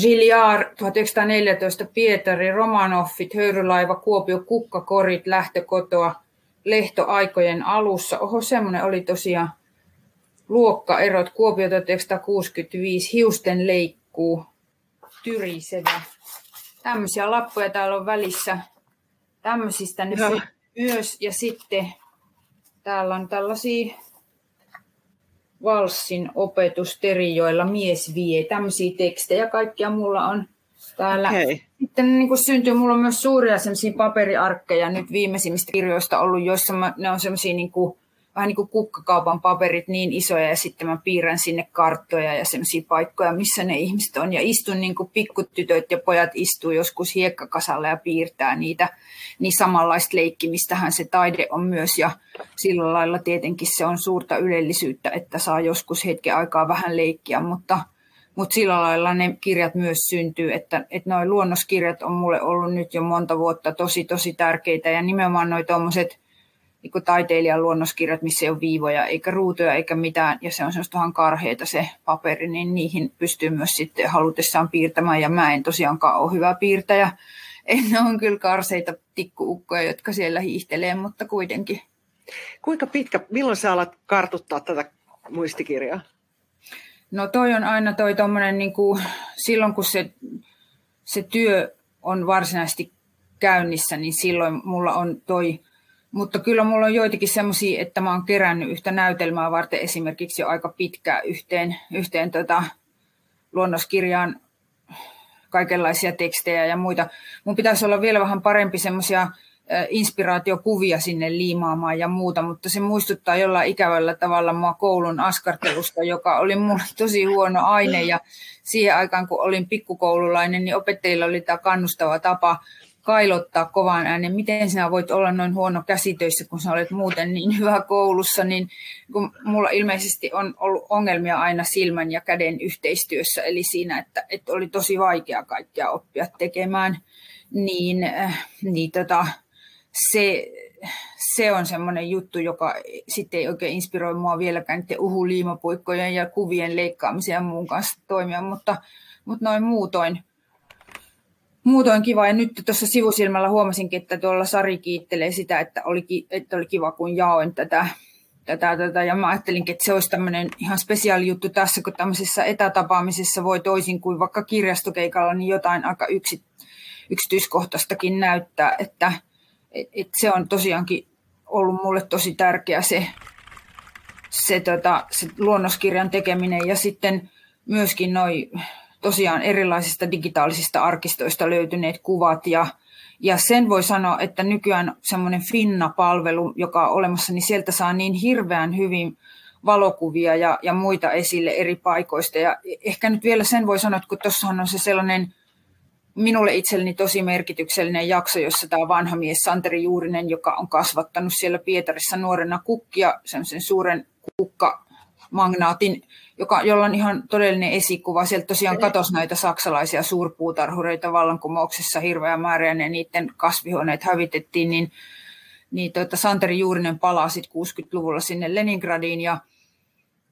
B: Gilliard 1914 Pietari, Romanoffit, höyrylaiva, Kuopio, kukkakorit, lähtökotoa, lehtoaikojen alussa. Oho, semmoinen oli tosiaan luokkaerot. Kuopio 1965, hiusten leikkuu, tyrisevä. Tämmöisiä lappuja täällä on välissä. Tämmöisistä nyt myös. Ja sitten täällä on tällaisia valssin opetus Terijoilla mies vie. Tämmöisiä tekstejä kaikkia mulla on täällä. Okay. Sitten niin kuin syntyy, mulla on myös suuria semmoisia paperiarkkeja nyt viimeisimmistä kirjoista ollut, joissa mä, ne on semmoisia niin kuin vähän niin kuin kukkakaupan paperit niin isoja ja sitten mä piirrän sinne karttoja ja semmoisia paikkoja, missä ne ihmiset on. Ja istun niin kuin pikkutytöt ja pojat istuu joskus hiekkakasalla ja piirtää niitä. Niin samanlaista leikkimistähän se taide on myös ja sillä lailla tietenkin se on suurta ylellisyyttä, että saa joskus hetken aikaa vähän leikkiä, mutta, mutta sillä lailla ne kirjat myös syntyy, että, että nuo luonnoskirjat on mulle ollut nyt jo monta vuotta tosi tosi tärkeitä ja nimenomaan noin tuommoiset niin taiteilijan luonnoskirjat, missä ei ole viivoja eikä ruutuja eikä mitään, ja se on semmoista vähän karheita se paperi, niin niihin pystyy myös sitten halutessaan piirtämään, ja mä en tosiaankaan ole hyvä piirtäjä. En on kyllä karseita tikkuukkoja, jotka siellä hiihtelee, mutta kuitenkin.
A: Kuinka pitkä, milloin sä alat kartuttaa tätä muistikirjaa?
B: No toi on aina toi tommonen, niin kuin, silloin kun se, se työ on varsinaisesti käynnissä, niin silloin mulla on toi mutta kyllä mulla on joitakin semmoisia, että mä oon kerännyt yhtä näytelmää varten esimerkiksi jo aika pitkään yhteen, yhteen tota, luonnoskirjaan kaikenlaisia tekstejä ja muita. Mun pitäisi olla vielä vähän parempi semmoisia inspiraatiokuvia sinne liimaamaan ja muuta, mutta se muistuttaa jollain ikävällä tavalla mua koulun askartelusta, joka oli mulle tosi huono aine ja siihen aikaan kun olin pikkukoululainen, niin opettajilla oli tämä kannustava tapa kailottaa kovaan äänen, miten sinä voit olla noin huono käsitöissä, kun sinä olet muuten niin hyvä koulussa, niin kun mulla ilmeisesti on ollut ongelmia aina silmän ja käden yhteistyössä, eli siinä, että, että oli tosi vaikea kaikkea oppia tekemään, niin, äh, niin tota, se, se on semmoinen juttu, joka sitten ei oikein inspiroi mua vieläkään niiden uhuliimapuikkojen ja kuvien leikkaamisen ja muun kanssa toimia, mutta, mutta noin muutoin muutoin kiva. Ja nyt tuossa sivusilmällä huomasinkin, että tuolla Sari kiittelee sitä, että oli, että oli kiva, kun jaoin tätä, tätä, tätä. Ja mä ajattelinkin, että se olisi tämmöinen ihan spesiaali juttu tässä, kun tämmöisessä etätapaamisessa voi toisin kuin vaikka kirjastokeikalla, niin jotain aika yksi, yksityiskohtaistakin näyttää, että et, et se on tosiaankin ollut mulle tosi tärkeä se, se, tota, se luonnoskirjan tekeminen ja sitten myöskin noin tosiaan erilaisista digitaalisista arkistoista löytyneet kuvat ja, ja sen voi sanoa, että nykyään semmoinen Finna-palvelu, joka on olemassa, niin sieltä saa niin hirveän hyvin valokuvia ja, ja muita esille eri paikoista. Ja ehkä nyt vielä sen voi sanoa, että kun tuossahan on se sellainen minulle itselleni tosi merkityksellinen jakso, jossa tämä vanha mies Santeri Juurinen, joka on kasvattanut siellä Pietarissa nuorena kukkia, semmoisen suuren kukkamagnaatin joka, jolla on ihan todellinen esikuva. Sieltä tosiaan katosi näitä saksalaisia suurpuutarhureita vallankumouksessa hirveä määrä ja ne niiden kasvihuoneet hävitettiin, niin, niin tuota, Santeri Juurinen palaa sitten 60-luvulla sinne Leningradiin ja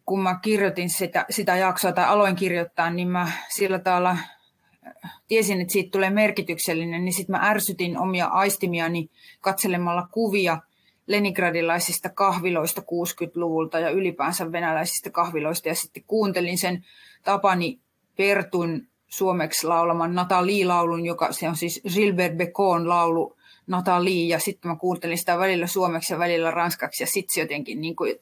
B: kun mä kirjoitin sitä, sitä jaksoa tai aloin kirjoittaa, niin mä sillä tavalla tiesin, että siitä tulee merkityksellinen, niin sitten mä ärsytin omia aistimiani katselemalla kuvia – leningradilaisista kahviloista 60-luvulta ja ylipäänsä venäläisistä kahviloista. Ja sitten kuuntelin sen Tapani Pertun suomeksi laulaman Nathalie-laulun, joka se on siis Gilbert Becon laulu Nathalie, ja sitten mä kuuntelin sitä välillä suomeksi ja välillä ranskaksi, ja sitten jotenkin niin kuin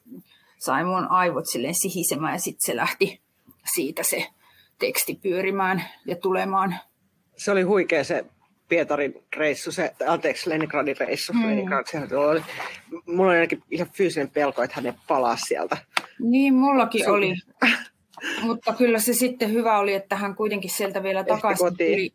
B: sai mun aivot silleen sihisemään, ja sitten se lähti siitä se teksti pyörimään ja tulemaan.
A: Se oli huikea se Pietarin reissu, se, anteeksi, Leningradin reissu. Mm. Leningrad, se oli, mulla oli ainakin ihan fyysinen pelko, että hänen palaa sieltä.
B: Niin, mullakin se oli. mutta kyllä se sitten hyvä oli, että hän kuitenkin sieltä vielä takaisin tuli.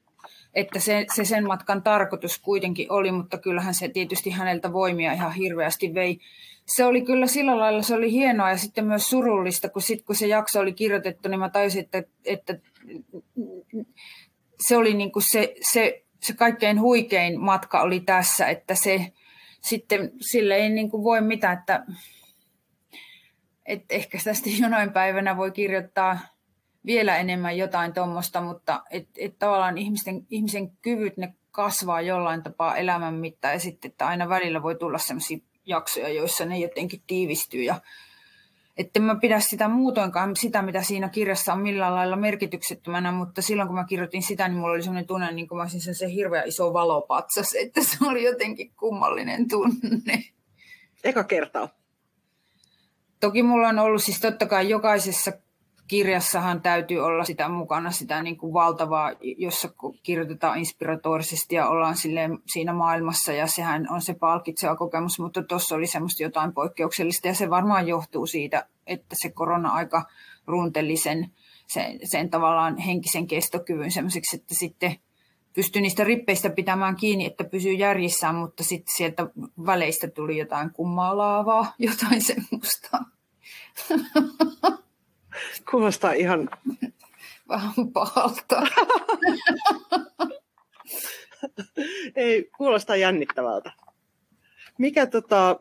B: Että se, se sen matkan tarkoitus kuitenkin oli, mutta kyllähän se tietysti häneltä voimia ihan hirveästi vei. Se oli kyllä sillä lailla, se oli hienoa ja sitten myös surullista, kun sitten kun se jakso oli kirjoitettu, niin mä taisin, että, että se oli niin kuin se, se, se kaikkein huikein matka oli tässä, että se sitten sille ei niin kuin voi mitään, että, että ehkä tästä jonain päivänä voi kirjoittaa vielä enemmän jotain tuommoista, mutta et, et tavallaan ihmisten, ihmisen kyvyt, ne kasvaa jollain tapaa elämän mittaan ja sitten, että aina välillä voi tulla sellaisia jaksoja, joissa ne jotenkin tiivistyy ja että mä pidä sitä muutoinkaan, sitä mitä siinä kirjassa on millään lailla merkityksettömänä, mutta silloin kun mä kirjoitin sitä, niin mulla oli sellainen tunne, niin kuin mä olisin se hirveä iso valopatsas, että se oli jotenkin kummallinen tunne.
A: Eka kertaa.
B: Toki mulla on ollut siis totta kai jokaisessa kirjassahan täytyy olla sitä mukana sitä niin kuin valtavaa, jossa kirjoitetaan inspiratorisesti ja ollaan siinä maailmassa ja sehän on se palkitseva kokemus, mutta tuossa oli semmoista jotain poikkeuksellista ja se varmaan johtuu siitä, että se korona-aika ruunteli sen, sen, sen tavallaan henkisen kestokyvyn semmoiseksi, että sitten pystyi niistä rippeistä pitämään kiinni, että pysyy järjissään, mutta sitten sieltä väleistä tuli jotain kummaa laavaa, jotain semmoista.
A: Kuulostaa ihan...
B: Vähän pahalta.
A: Ei, kuulostaa jännittävältä. Mikä tota,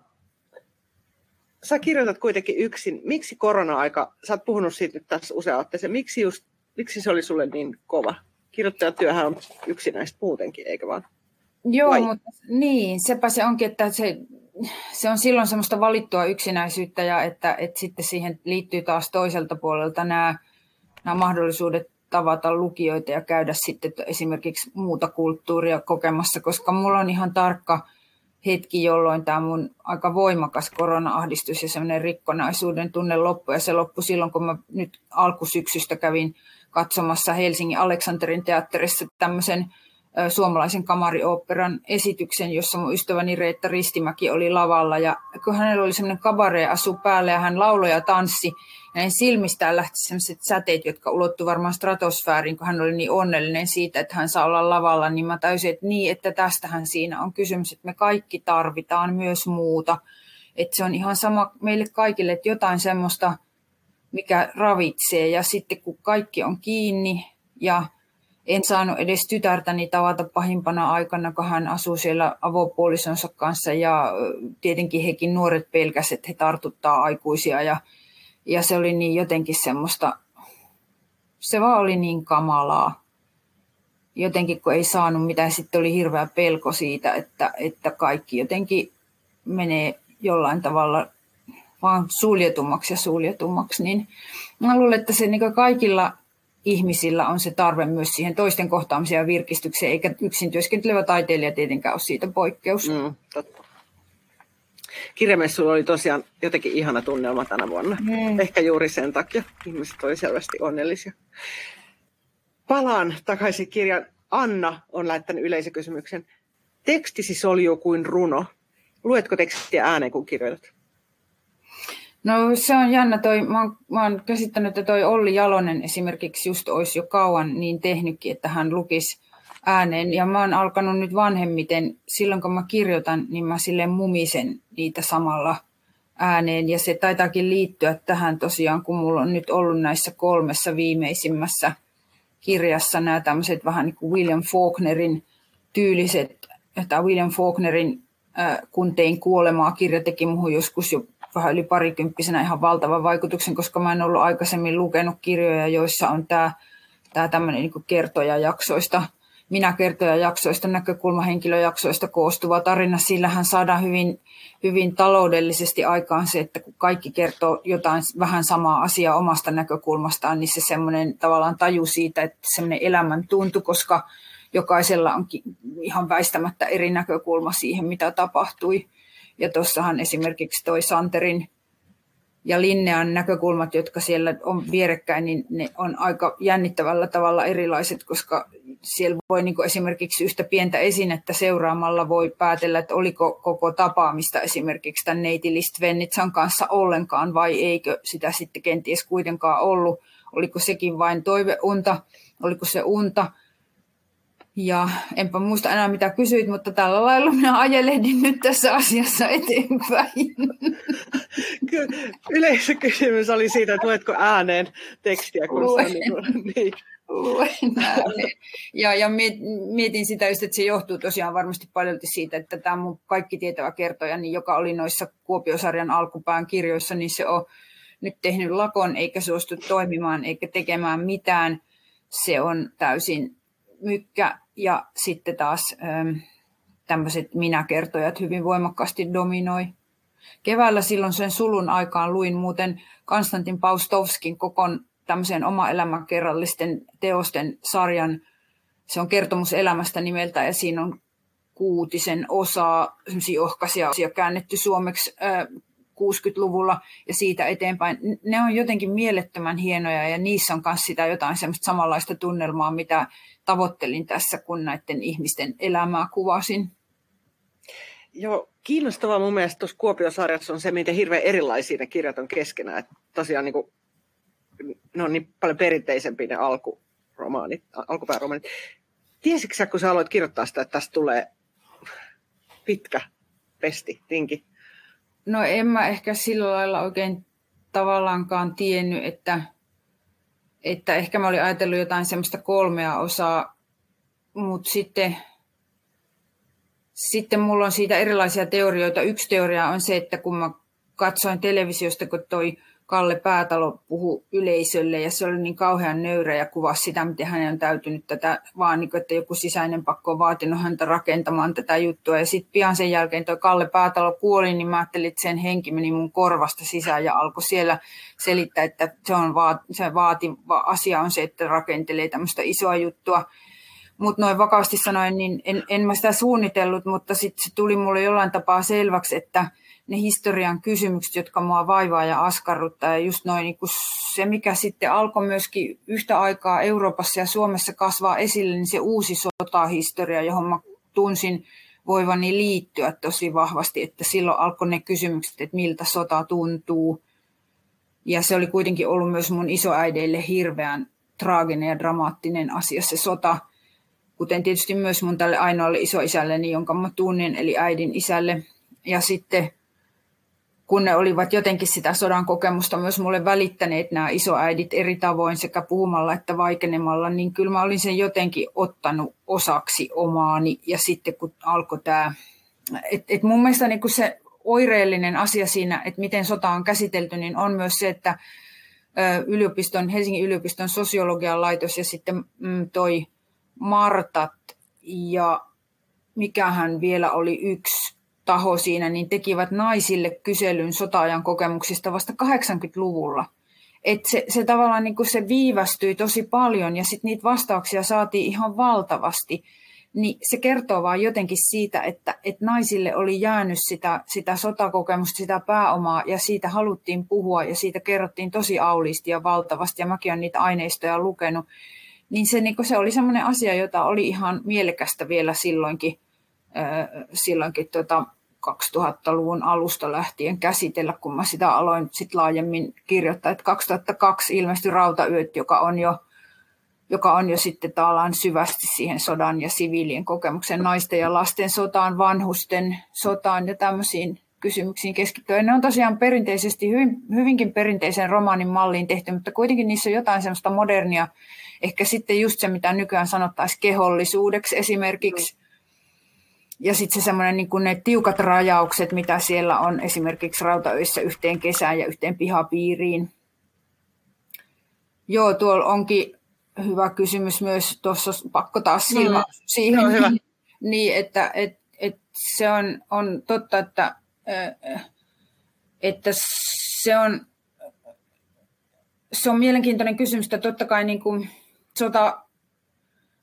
A: sä kirjoitat kuitenkin yksin. Miksi korona-aika, sä oot puhunut siitä nyt tässä usein otteeseen, miksi, just, miksi se oli sulle niin kova? Kirjoittajatyöhän on yksinäistä muutenkin, eikä vaan?
B: Joo, Vai? mutta niin, sepä se onkin, että se se on silloin semmoista valittua yksinäisyyttä ja että, että sitten siihen liittyy taas toiselta puolelta nämä, nämä mahdollisuudet tavata lukijoita ja käydä sitten esimerkiksi muuta kulttuuria kokemassa, koska mulla on ihan tarkka hetki, jolloin tämä mun aika voimakas korona-ahdistus ja semmoinen rikkonaisuuden tunne loppui. Ja se loppui silloin, kun mä nyt alkusyksystä kävin katsomassa Helsingin Aleksanterin teatterissa tämmöisen suomalaisen kamarioopperan esityksen, jossa mun ystäväni Reetta Ristimäki oli lavalla. Ja kun hänellä oli semmoinen kabare-asu päällä ja hän lauloi ja tanssi, hänen silmistään lähti sellaiset säteet, jotka ulottu varmaan stratosfääriin, kun hän oli niin onnellinen siitä, että hän saa olla lavalla, niin mä täysin, että niin, että tästähän siinä on kysymys, että me kaikki tarvitaan myös muuta. Että se on ihan sama meille kaikille, että jotain semmoista, mikä ravitsee, ja sitten kun kaikki on kiinni, ja en saanut edes tytärtäni tavata pahimpana aikana, kun hän asuu siellä avopuolisonsa kanssa. Ja tietenkin hekin nuoret pelkäsivät, että he tartuttaa aikuisia. Ja, ja se oli niin jotenkin semmoista, se vaan oli niin kamalaa. Jotenkin kun ei saanut mitään, sitten oli hirveä pelko siitä, että, että kaikki jotenkin menee jollain tavalla vaan suljetummaksi ja suljetummaksi, niin mä luulen, että se niin kaikilla ihmisillä on se tarve myös siihen toisten kohtaamiseen ja virkistykseen, eikä yksin työskentelevä taiteilija tietenkään ole siitä poikkeus. Mm, totta.
A: Kirjamessuilla oli tosiaan jotenkin ihana tunnelma tänä vuonna. Mm. Ehkä juuri sen takia ihmiset olivat selvästi onnellisia. Palaan takaisin kirjan. Anna on lähettänyt yleisökysymyksen. Tekstisi soljuu kuin runo. Luetko tekstiä ääneen, kun kirjoitat?
B: No se on jännä. Toi, mä, oon, mä oon käsittänyt, että toi Olli Jalonen esimerkiksi just olisi jo kauan niin tehnytkin, että hän lukisi ääneen. Ja mä oon alkanut nyt vanhemmiten, silloin kun mä kirjoitan, niin mä sille mumisen niitä samalla ääneen. Ja se taitaakin liittyä tähän tosiaan, kun mulla on nyt ollut näissä kolmessa viimeisimmässä kirjassa nämä tämmöiset vähän niin kuin William Faulknerin tyyliset, että William Faulknerin kun tein kuolemaa, kirja teki muuhun joskus jo vähän yli parikymppisenä ihan valtavan vaikutuksen, koska mä en ollut aikaisemmin lukenut kirjoja, joissa on tämä, tämä tämmöinen niin kertoja jaksoista, minä kertoja jaksoista, näkökulmahenkilöjaksoista koostuva tarina. Sillähän saadaan hyvin, hyvin taloudellisesti aikaan se, että kun kaikki kertoo jotain vähän samaa asiaa omasta näkökulmastaan, niin se semmoinen tavallaan taju siitä, että semmoinen elämän tuntu, koska jokaisella onkin ihan väistämättä eri näkökulma siihen, mitä tapahtui. Ja tuossahan esimerkiksi toi Santerin ja Linnean näkökulmat, jotka siellä on vierekkäin, niin ne on aika jännittävällä tavalla erilaiset, koska siellä voi niin esimerkiksi yhtä pientä esinettä seuraamalla voi päätellä, että oliko koko tapaamista esimerkiksi tämän neiti Listvennitsan kanssa ollenkaan vai eikö sitä sitten kenties kuitenkaan ollut. oliko sekin vain toiveunta, oliko se unta. Ja enpä muista enää mitä kysyit, mutta tällä lailla minä ajelehdin nyt tässä asiassa eteenpäin.
A: Kyllä, yleisökysymys oli siitä, että luetko ääneen tekstiä, kun Luen. se niin, niin.
B: Luen ja, ja mietin sitä just, että se johtuu tosiaan varmasti paljon siitä, että tämä mun kaikki tietävä kertoja, niin joka oli noissa Kuopiosarjan alkupään kirjoissa, niin se on nyt tehnyt lakon eikä suostu toimimaan eikä tekemään mitään. Se on täysin mykkä ja sitten taas ähm, tämmöiset minäkertojat hyvin voimakkaasti dominoi. Keväällä silloin sen sulun aikaan luin muuten Konstantin Paustovskin kokon tämmöisen oma elämäkerrallisten teosten sarjan. Se on kertomus elämästä nimeltä ja siinä on kuutisen osaa, ohkaisia osia käännetty suomeksi 60-luvulla ja siitä eteenpäin. Ne on jotenkin mielettömän hienoja ja niissä on myös sitä jotain semmoista samanlaista tunnelmaa, mitä tavoittelin tässä, kun näiden ihmisten elämää kuvasin.
A: Joo, kiinnostavaa mun mielestä tuossa Kuopiosarjassa on se, miten hirveän erilaisia ne kirjat on keskenään. Että tosiaan niin kuin, ne on niin paljon perinteisempiä ne alkuromaanit, alkupääromaanit. Tiesitkö sä, kun sä aloit kirjoittaa sitä, että tästä tulee pitkä pesti, tinki?
B: No en mä ehkä sillä lailla oikein tavallaankaan tiennyt, että, että ehkä mä olin ajatellut jotain semmoista kolmea osaa, mutta sitten, sitten mulla on siitä erilaisia teorioita. Yksi teoria on se, että kun mä katsoin televisiosta, kun toi Kalle Päätalo puhu yleisölle ja se oli niin kauhean nöyrä ja kuvasi sitä, miten hänen on täytynyt tätä, vaan niin kuin, että joku sisäinen pakko on vaatinut häntä rakentamaan tätä juttua. Ja sitten pian sen jälkeen tuo Kalle Päätalo kuoli, niin mä ajattelin, että sen henki meni mun korvasta sisään ja alkoi siellä selittää, että se, on vaat, se vaativa asia on se, että rakentelee tämmöistä isoa juttua. Mutta noin vakavasti sanoen, niin en, en mä sitä suunnitellut, mutta sitten se tuli mulle jollain tapaa selväksi, että – ne historian kysymykset, jotka mua vaivaa ja askarruttaa. Ja just noin niin kuin se, mikä sitten alkoi myöskin yhtä aikaa Euroopassa ja Suomessa kasvaa esille, niin se uusi sotahistoria, johon mä tunsin voivani liittyä tosi vahvasti, että silloin alkoi ne kysymykset, että miltä sota tuntuu. Ja se oli kuitenkin ollut myös mun isoäideille hirveän traaginen ja dramaattinen asia se sota, kuten tietysti myös mun tälle ainoalle isoisälleni, jonka mä tunnin, eli äidin isälle. Ja sitten kun ne olivat jotenkin sitä sodan kokemusta myös mulle välittäneet nämä isoäidit eri tavoin sekä puhumalla että vaikenemalla, niin kyllä mä olin sen jotenkin ottanut osaksi omaani. Ja sitten kun alkoi tämä, että et mun mielestä niin se oireellinen asia siinä, että miten sota on käsitelty, niin on myös se, että yliopiston, Helsingin yliopiston sosiologian laitos ja sitten mm, toi Martat ja mikähän vielä oli yksi taho siinä, niin tekivät naisille kyselyn sota-ajan kokemuksista vasta 80-luvulla. Et se, se tavallaan niin se viivästyi tosi paljon ja sitten niitä vastauksia saatiin ihan valtavasti. Niin se kertoo vaan jotenkin siitä, että, että naisille oli jäänyt sitä, sitä sotakokemusta, sitä pääomaa ja siitä haluttiin puhua ja siitä kerrottiin tosi auliisti ja valtavasti ja mäkin olen niitä aineistoja lukenut. Niin se, niin se oli semmoinen asia, jota oli ihan mielekästä vielä silloinkin, silloinkin tota, 2000-luvun alusta lähtien käsitellä, kun mä sitä aloin sit laajemmin kirjoittaa. Että 2002 ilmestyi Rautayöt, joka on jo joka on jo sitten taalaan syvästi siihen sodan ja siviilien kokemuksen naisten ja lasten sotaan, vanhusten sotaan ja tämmöisiin kysymyksiin keskittyen. Ne on tosiaan perinteisesti, hyvin, hyvinkin perinteisen romaanin malliin tehty, mutta kuitenkin niissä on jotain semmoista modernia, ehkä sitten just se, mitä nykyään sanottaisiin kehollisuudeksi esimerkiksi, ja sitten se semmoinen niin ne tiukat rajaukset, mitä siellä on esimerkiksi rautaöissä yhteen kesään ja yhteen pihapiiriin. Joo, tuolla onkin hyvä kysymys myös, tuossa pakko taas silmä mm. siihen, no, hyvä. niin että et, et se on, on totta, että, että se on, se on mielenkiintoinen kysymys, että totta kai niin kuin sota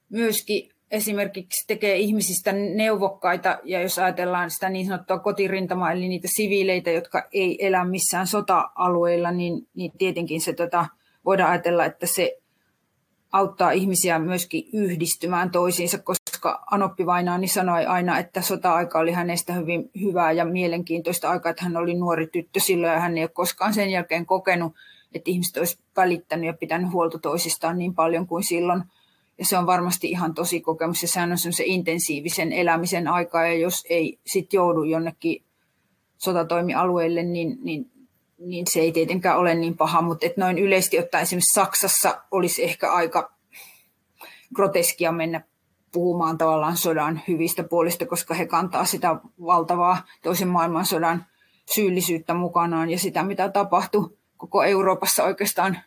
B: myöskin esimerkiksi tekee ihmisistä neuvokkaita, ja jos ajatellaan sitä niin sanottua kotirintamaa, eli niitä siviileitä, jotka ei elä missään sota-alueilla, niin, niin tietenkin se tota, voidaan ajatella, että se auttaa ihmisiä myöskin yhdistymään toisiinsa, koska Anoppi Vainaani sanoi aina, että sota-aika oli hänestä hyvin hyvää ja mielenkiintoista aikaa, että hän oli nuori tyttö silloin ja hän ei ole koskaan sen jälkeen kokenut että ihmiset olisi välittänyt ja pitänyt huolta toisistaan niin paljon kuin silloin. Ja se on varmasti ihan tosi kokemus. Ja sehän on se intensiivisen elämisen aikaa ja jos ei sitten joudu jonnekin sotatoimialueelle, niin, niin, niin se ei tietenkään ole niin paha, mutta et noin yleisesti ottaen esimerkiksi Saksassa olisi ehkä aika groteskia mennä puhumaan tavallaan sodan hyvistä puolista, koska he kantaa sitä valtavaa toisen maailmansodan syyllisyyttä mukanaan ja sitä, mitä tapahtui koko Euroopassa oikeastaan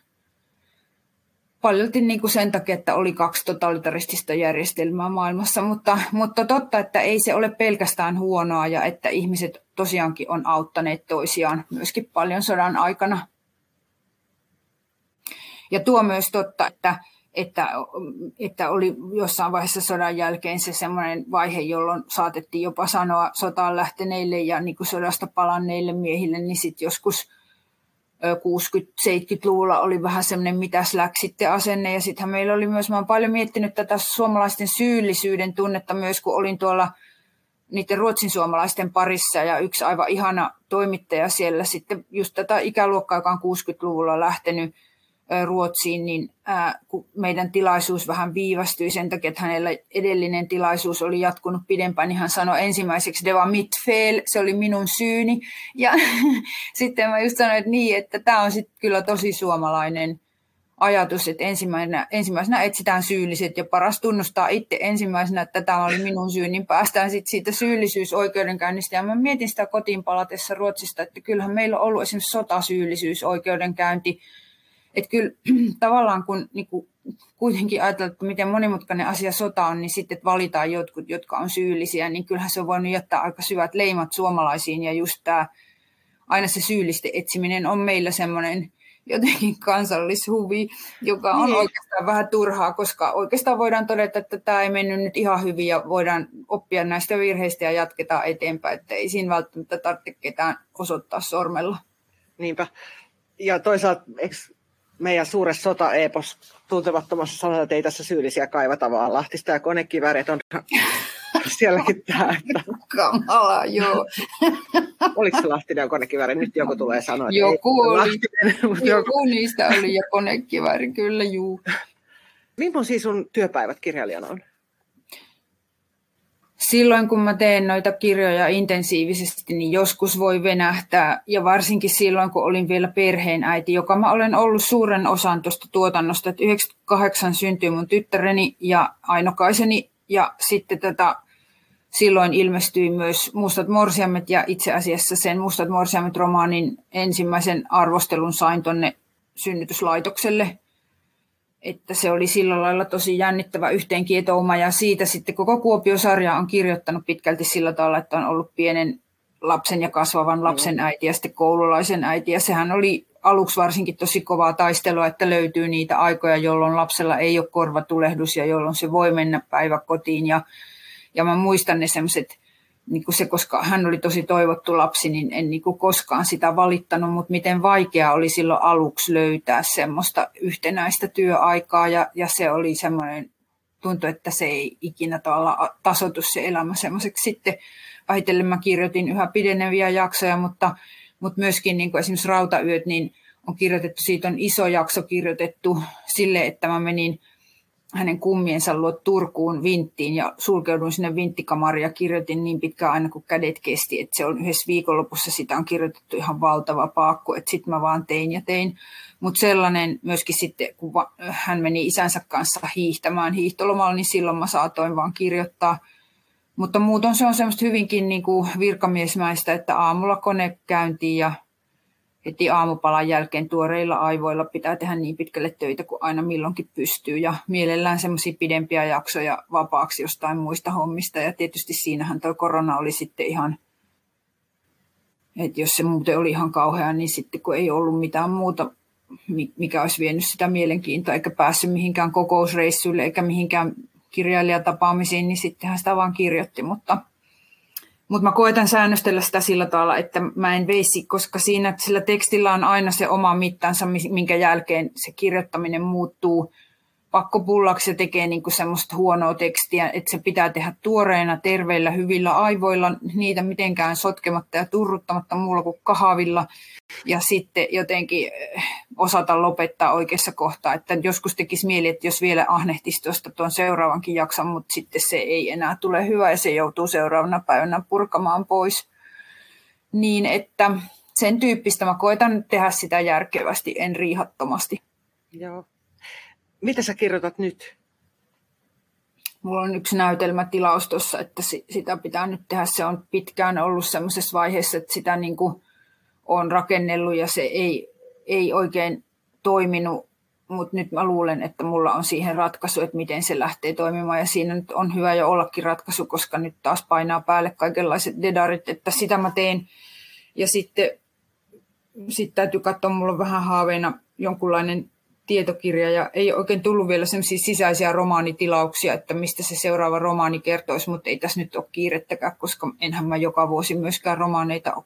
B: paljolti niin kuin sen takia, että oli kaksi totalitaristista järjestelmää maailmassa, mutta, mutta totta, että ei se ole pelkästään huonoa ja että ihmiset tosiaankin on auttaneet toisiaan myöskin paljon sodan aikana. Ja tuo myös totta, että, että, että oli jossain vaiheessa sodan jälkeen se semmoinen vaihe, jolloin saatettiin jopa sanoa sotaan lähteneille ja niin kuin sodasta palanneille miehille, niin sitten joskus – 60-70-luvulla oli vähän semmoinen mitäs läksitte asenne. Ja sittenhän meillä oli myös, mä olen paljon miettinyt tätä suomalaisten syyllisyyden tunnetta myös, kun olin tuolla niiden ruotsin suomalaisten parissa ja yksi aivan ihana toimittaja siellä sitten just tätä ikäluokkaa, joka on 60-luvulla lähtenyt Ruotsiin, niin kun meidän tilaisuus vähän viivästyi sen takia, että hänellä edellinen tilaisuus oli jatkunut pidempään, niin hän sanoi ensimmäiseksi Deva Mitfel, se oli minun syyni. Ja sitten mä just sanoin, että niin, että tämä on sitten kyllä tosi suomalainen ajatus, että ensimmäisenä, ensimmäisenä etsitään syylliset ja paras tunnustaa itse ensimmäisenä, että tämä oli minun syy, niin päästään sitten siitä syyllisyysoikeudenkäynnistä. Ja mä mietin sitä kotiin palatessa Ruotsista, että kyllähän meillä on ollut esimerkiksi sotasyyllisyysoikeudenkäynti, että kyllä tavallaan kun niin kuin, kuitenkin ajatellaan, että miten monimutkainen asia sota on, niin sitten että valitaan jotkut, jotka on syyllisiä, niin kyllähän se on voinut jättää aika syvät leimat suomalaisiin. Ja just tämä, aina se syyllisten etsiminen on meillä semmoinen jotenkin kansallishuvi, joka on niin. oikeastaan vähän turhaa, koska oikeastaan voidaan todeta, että tämä ei mennyt nyt ihan hyvin ja voidaan oppia näistä virheistä ja jatketaan eteenpäin, että ei siinä välttämättä tarvitse ketään osoittaa sormella.
C: Niinpä. Ja toisaalta, eikö meidän suuressa sota-epos tuntemattomassa sanotaan, että ei tässä syyllisiä kaivata, vaan Lahtista ja konekivärit on sielläkin tämä. Että...
B: Kamala, joo.
C: Oliko se Lahtinen ja konekiväri? Nyt joku tulee sanoa, että
B: joku, oli, Lahtinen, mutta joku niistä oli ja konekiväri, kyllä juu.
C: Millaisia sun työpäivät kirjailijana on?
B: Silloin kun mä teen noita kirjoja intensiivisesti, niin joskus voi venähtää. Ja varsinkin silloin, kun olin vielä perheenäiti, joka mä olen ollut suuren osan tuosta tuotannosta. Että 98 syntyi mun tyttäreni ja ainokaiseni. Ja sitten tätä, silloin ilmestyi myös Mustat morsiamet ja itse asiassa sen Mustat morsiamet-romaanin ensimmäisen arvostelun sain tonne synnytyslaitokselle – että se oli sillä lailla tosi jännittävä yhteenkietouma ja siitä sitten koko Kuopio-sarja on kirjoittanut pitkälti sillä tavalla, että on ollut pienen lapsen ja kasvavan lapsen äiti ja sitten koululaisen äiti. Ja sehän oli aluksi varsinkin tosi kovaa taistelua, että löytyy niitä aikoja, jolloin lapsella ei ole korvatulehdus ja jolloin se voi mennä päiväkotiin. Ja, ja mä muistan ne semmoiset niin kuin se, koska hän oli tosi toivottu lapsi, niin en niin kuin koskaan sitä valittanut, mutta miten vaikea oli silloin aluksi löytää semmoista yhtenäistä työaikaa ja, ja se oli semmoinen, tuntui, että se ei ikinä tavallaan tasoitu se elämä semmoiseksi. Sitten vähitellen mä kirjoitin yhä pideneviä jaksoja, mutta, mutta myöskin niin kuin esimerkiksi Rautayöt, niin on kirjoitettu, siitä on iso jakso kirjoitettu sille, että mä menin hänen kummiensa luo Turkuun vinttiin ja sulkeuduin sinne vinttikamariin ja kirjoitin niin pitkään aina kuin kädet kesti, että se on yhdessä viikonlopussa sitä on kirjoitettu ihan valtava paakku, että sitten mä vaan tein ja tein. Mutta sellainen myöskin sitten, kun hän meni isänsä kanssa hiihtämään hiihtolomalla, niin silloin mä saatoin vaan kirjoittaa. Mutta muuten se on semmoista hyvinkin niin kuin virkamiesmäistä, että aamulla kone käyntiin ja heti aamupalan jälkeen tuoreilla aivoilla pitää tehdä niin pitkälle töitä kuin aina milloinkin pystyy. Ja mielellään semmoisia pidempiä jaksoja vapaaksi jostain muista hommista. Ja tietysti siinähän tuo korona oli sitten ihan, että jos se muuten oli ihan kauhea, niin sitten kun ei ollut mitään muuta, mikä olisi vienyt sitä mielenkiintoa eikä päässyt mihinkään kokousreissuille eikä mihinkään kirjailijatapaamisiin, niin sittenhän sitä vaan kirjoitti, mutta – mutta mä koitan säännöstellä sitä sillä tavalla, että mä en veisi, koska siinä sillä tekstillä on aina se oma mittansa, minkä jälkeen se kirjoittaminen muuttuu pakkopullaksi ja tekee niin kuin semmoista huonoa tekstiä, että se pitää tehdä tuoreena, terveillä, hyvillä aivoilla, niitä mitenkään sotkematta ja turruttamatta muulla kuin kahavilla ja sitten jotenkin eh, osata lopettaa oikeassa kohtaa. Että joskus tekisi mieli, että jos vielä ahnehtisi tuosta tuon seuraavankin jakson, mutta sitten se ei enää tule hyvä ja se joutuu seuraavana päivänä purkamaan pois. Niin että sen tyyppistä mä koitan tehdä sitä järkevästi, en riihattomasti.
C: Joo. Mitä sä kirjoitat nyt?
B: Mulla on yksi näytelmätilaus tuossa, että sitä pitää nyt tehdä. Se on pitkään ollut semmoisessa vaiheessa, että sitä niin kuin on rakennellut ja se ei, ei oikein toiminut, mutta nyt mä luulen, että mulla on siihen ratkaisu, että miten se lähtee toimimaan ja siinä nyt on hyvä jo ollakin ratkaisu, koska nyt taas painaa päälle kaikenlaiset dedarit, että sitä mä teen. Ja sitten sit täytyy katsoa, mulla on vähän haaveina jonkunlainen tietokirja ja ei oikein tullut vielä sellaisia sisäisiä romaanitilauksia, että mistä se seuraava romaani kertoisi, mutta ei tässä nyt ole kiirettäkään, koska enhän mä joka vuosi myöskään romaaneita ole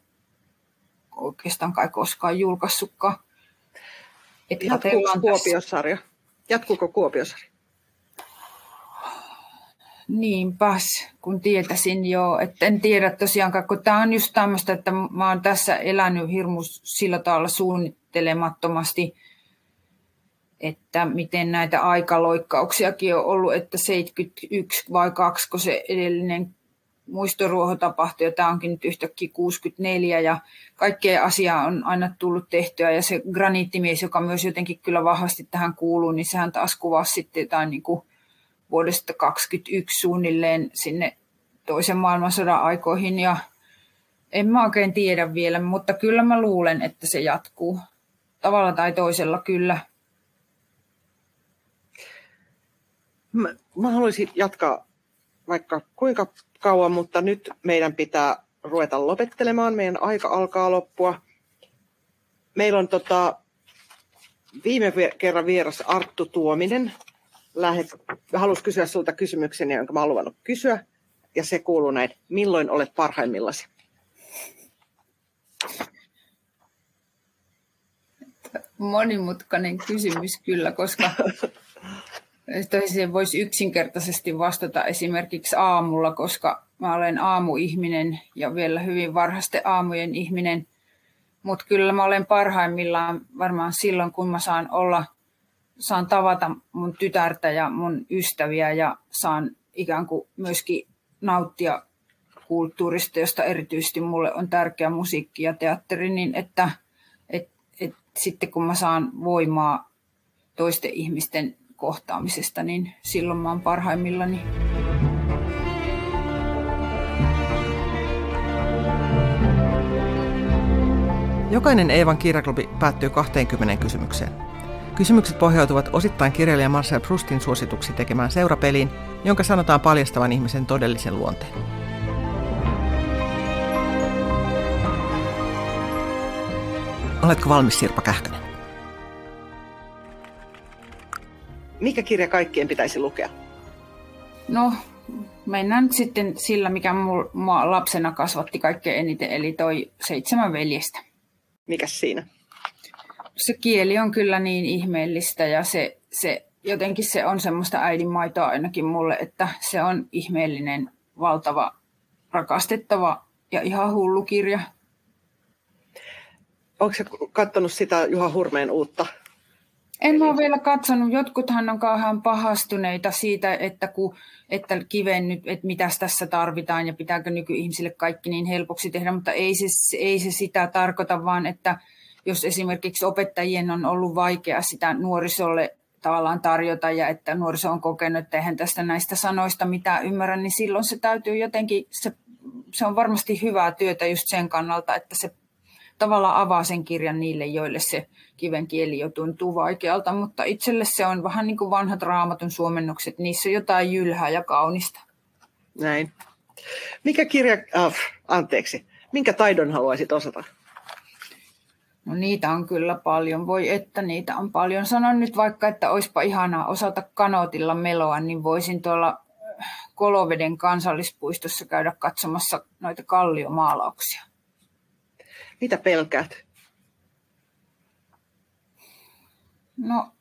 B: oikeastaan kai koskaan julkaissutkaan.
C: Jatkuuko Kuopiosarja? Jatkuuko Kuopiosarja?
B: Niinpäs, kun tietäisin jo, että en tiedä tosiaankaan, kun tämä on just tämmöistä, että mä oon tässä elänyt hirmu sillä tavalla suunnittelemattomasti, että miten näitä aikaloikkauksiakin on ollut, että 71 vai 2, kun se edellinen muistoruoho tapahtui ja tämä onkin nyt yhtäkkiä 64 ja kaikkea asiaa on aina tullut tehtyä ja se graniittimies, joka myös jotenkin kyllä vahvasti tähän kuuluu, niin sehän taas kuvasi sitten jotain niin kuin vuodesta 2021 suunnilleen sinne toisen maailmansodan aikoihin ja en mä oikein tiedä vielä, mutta kyllä mä luulen, että se jatkuu. Tavalla tai toisella kyllä.
C: Mä, mä haluaisin jatkaa vaikka kuinka kauan, mutta nyt meidän pitää ruveta lopettelemaan. Meidän aika alkaa loppua. Meillä on tota, viime kerran vieras Arttu Tuominen. Lähet, halusi kysyä sinulta kysymyksen, jonka mä luvannut kysyä. Ja se kuuluu näin. Milloin olet parhaimmillasi?
B: Monimutkainen kysymys kyllä, koska siihen voisi yksinkertaisesti vastata esimerkiksi aamulla, koska mä olen aamuihminen ja vielä hyvin varhaisten aamujen ihminen. Mutta kyllä mä olen parhaimmillaan varmaan silloin, kun mä saan olla, saan tavata mun tytärtä ja mun ystäviä ja saan ikään kuin myöskin nauttia kulttuurista, josta erityisesti mulle on tärkeä musiikki ja teatteri, niin että et, et, sitten kun mä saan voimaa toisten ihmisten kohtaamisesta, niin silloin mä oon parhaimmillani.
A: Jokainen Eevan kirjaklubi päättyy 20 kysymykseen. Kysymykset pohjautuvat osittain kirjailija Marcel Proustin suosituksi tekemään seurapeliin, jonka sanotaan paljastavan ihmisen todellisen luonteen. Oletko valmis Sirpa Kähkönen?
C: Mikä kirja kaikkien pitäisi lukea?
B: No, mennään nyt sitten sillä, mikä mua lapsena kasvatti kaikkein eniten, eli toi Seitsemän veljestä.
C: Mikäs siinä?
B: Se kieli on kyllä niin ihmeellistä ja se, se jotenkin se on semmoista äidinmaitoa ainakin mulle, että se on ihmeellinen, valtava, rakastettava ja ihan hullu kirja.
C: Onko se katsonut sitä Juha Hurmeen uutta
B: en ole vielä katsonut. Jotkuthan on kauhean pahastuneita siitä, että, kun, että kiven nyt, että mitä tässä tarvitaan ja pitääkö nykyihmisille kaikki niin helpoksi tehdä, mutta ei se, ei se sitä tarkoita, vaan että jos esimerkiksi opettajien on ollut vaikea sitä nuorisolle tavallaan tarjota ja että nuoriso on kokenut, että eihän tästä näistä sanoista mitään ymmärrä, niin silloin se täytyy jotenkin, se, se on varmasti hyvää työtä just sen kannalta, että se tavallaan avaa sen kirjan niille, joille se kiven kieli jo tuntuu vaikealta, mutta itselle se on vähän niin kuin vanhat raamatun suomennokset, niissä on jotain jylhää ja kaunista.
C: Näin. Mikä kirja, äh, anteeksi, minkä taidon haluaisit osata?
B: No niitä on kyllä paljon. Voi että niitä on paljon. Sanon nyt vaikka, että olisipa ihanaa osata kanootilla meloa, niin voisin tuolla äh, Koloveden kansallispuistossa käydä katsomassa noita kalliomaalauksia.
C: Mitä pelkäät?
B: No,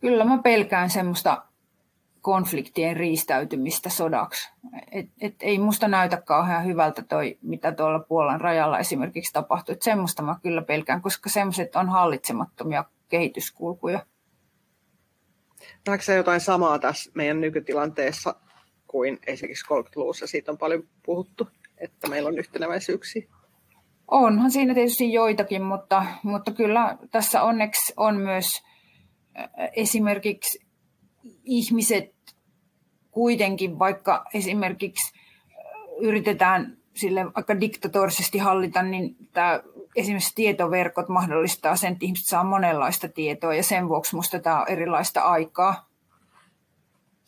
B: Kyllä mä pelkään semmoista konfliktien riistäytymistä sodaksi. Et, et ei musta näytä kauhean hyvältä toi, mitä tuolla Puolan rajalla esimerkiksi tapahtui. Et semmoista mä kyllä pelkään, koska semmoiset on hallitsemattomia kehityskulkuja.
C: Näetkö se jotain samaa tässä meidän nykytilanteessa kuin esimerkiksi 30-luvussa? Siitä on paljon puhuttu, että meillä on yhtenäväisyyksiä.
B: Onhan siinä tietysti joitakin, mutta, mutta kyllä tässä onneksi on myös esimerkiksi ihmiset kuitenkin, vaikka esimerkiksi yritetään sille aika diktatorisesti hallita, niin tämä esimerkiksi tietoverkot mahdollistaa sen, että ihmiset saa monenlaista tietoa ja sen vuoksi minusta tämä on erilaista aikaa.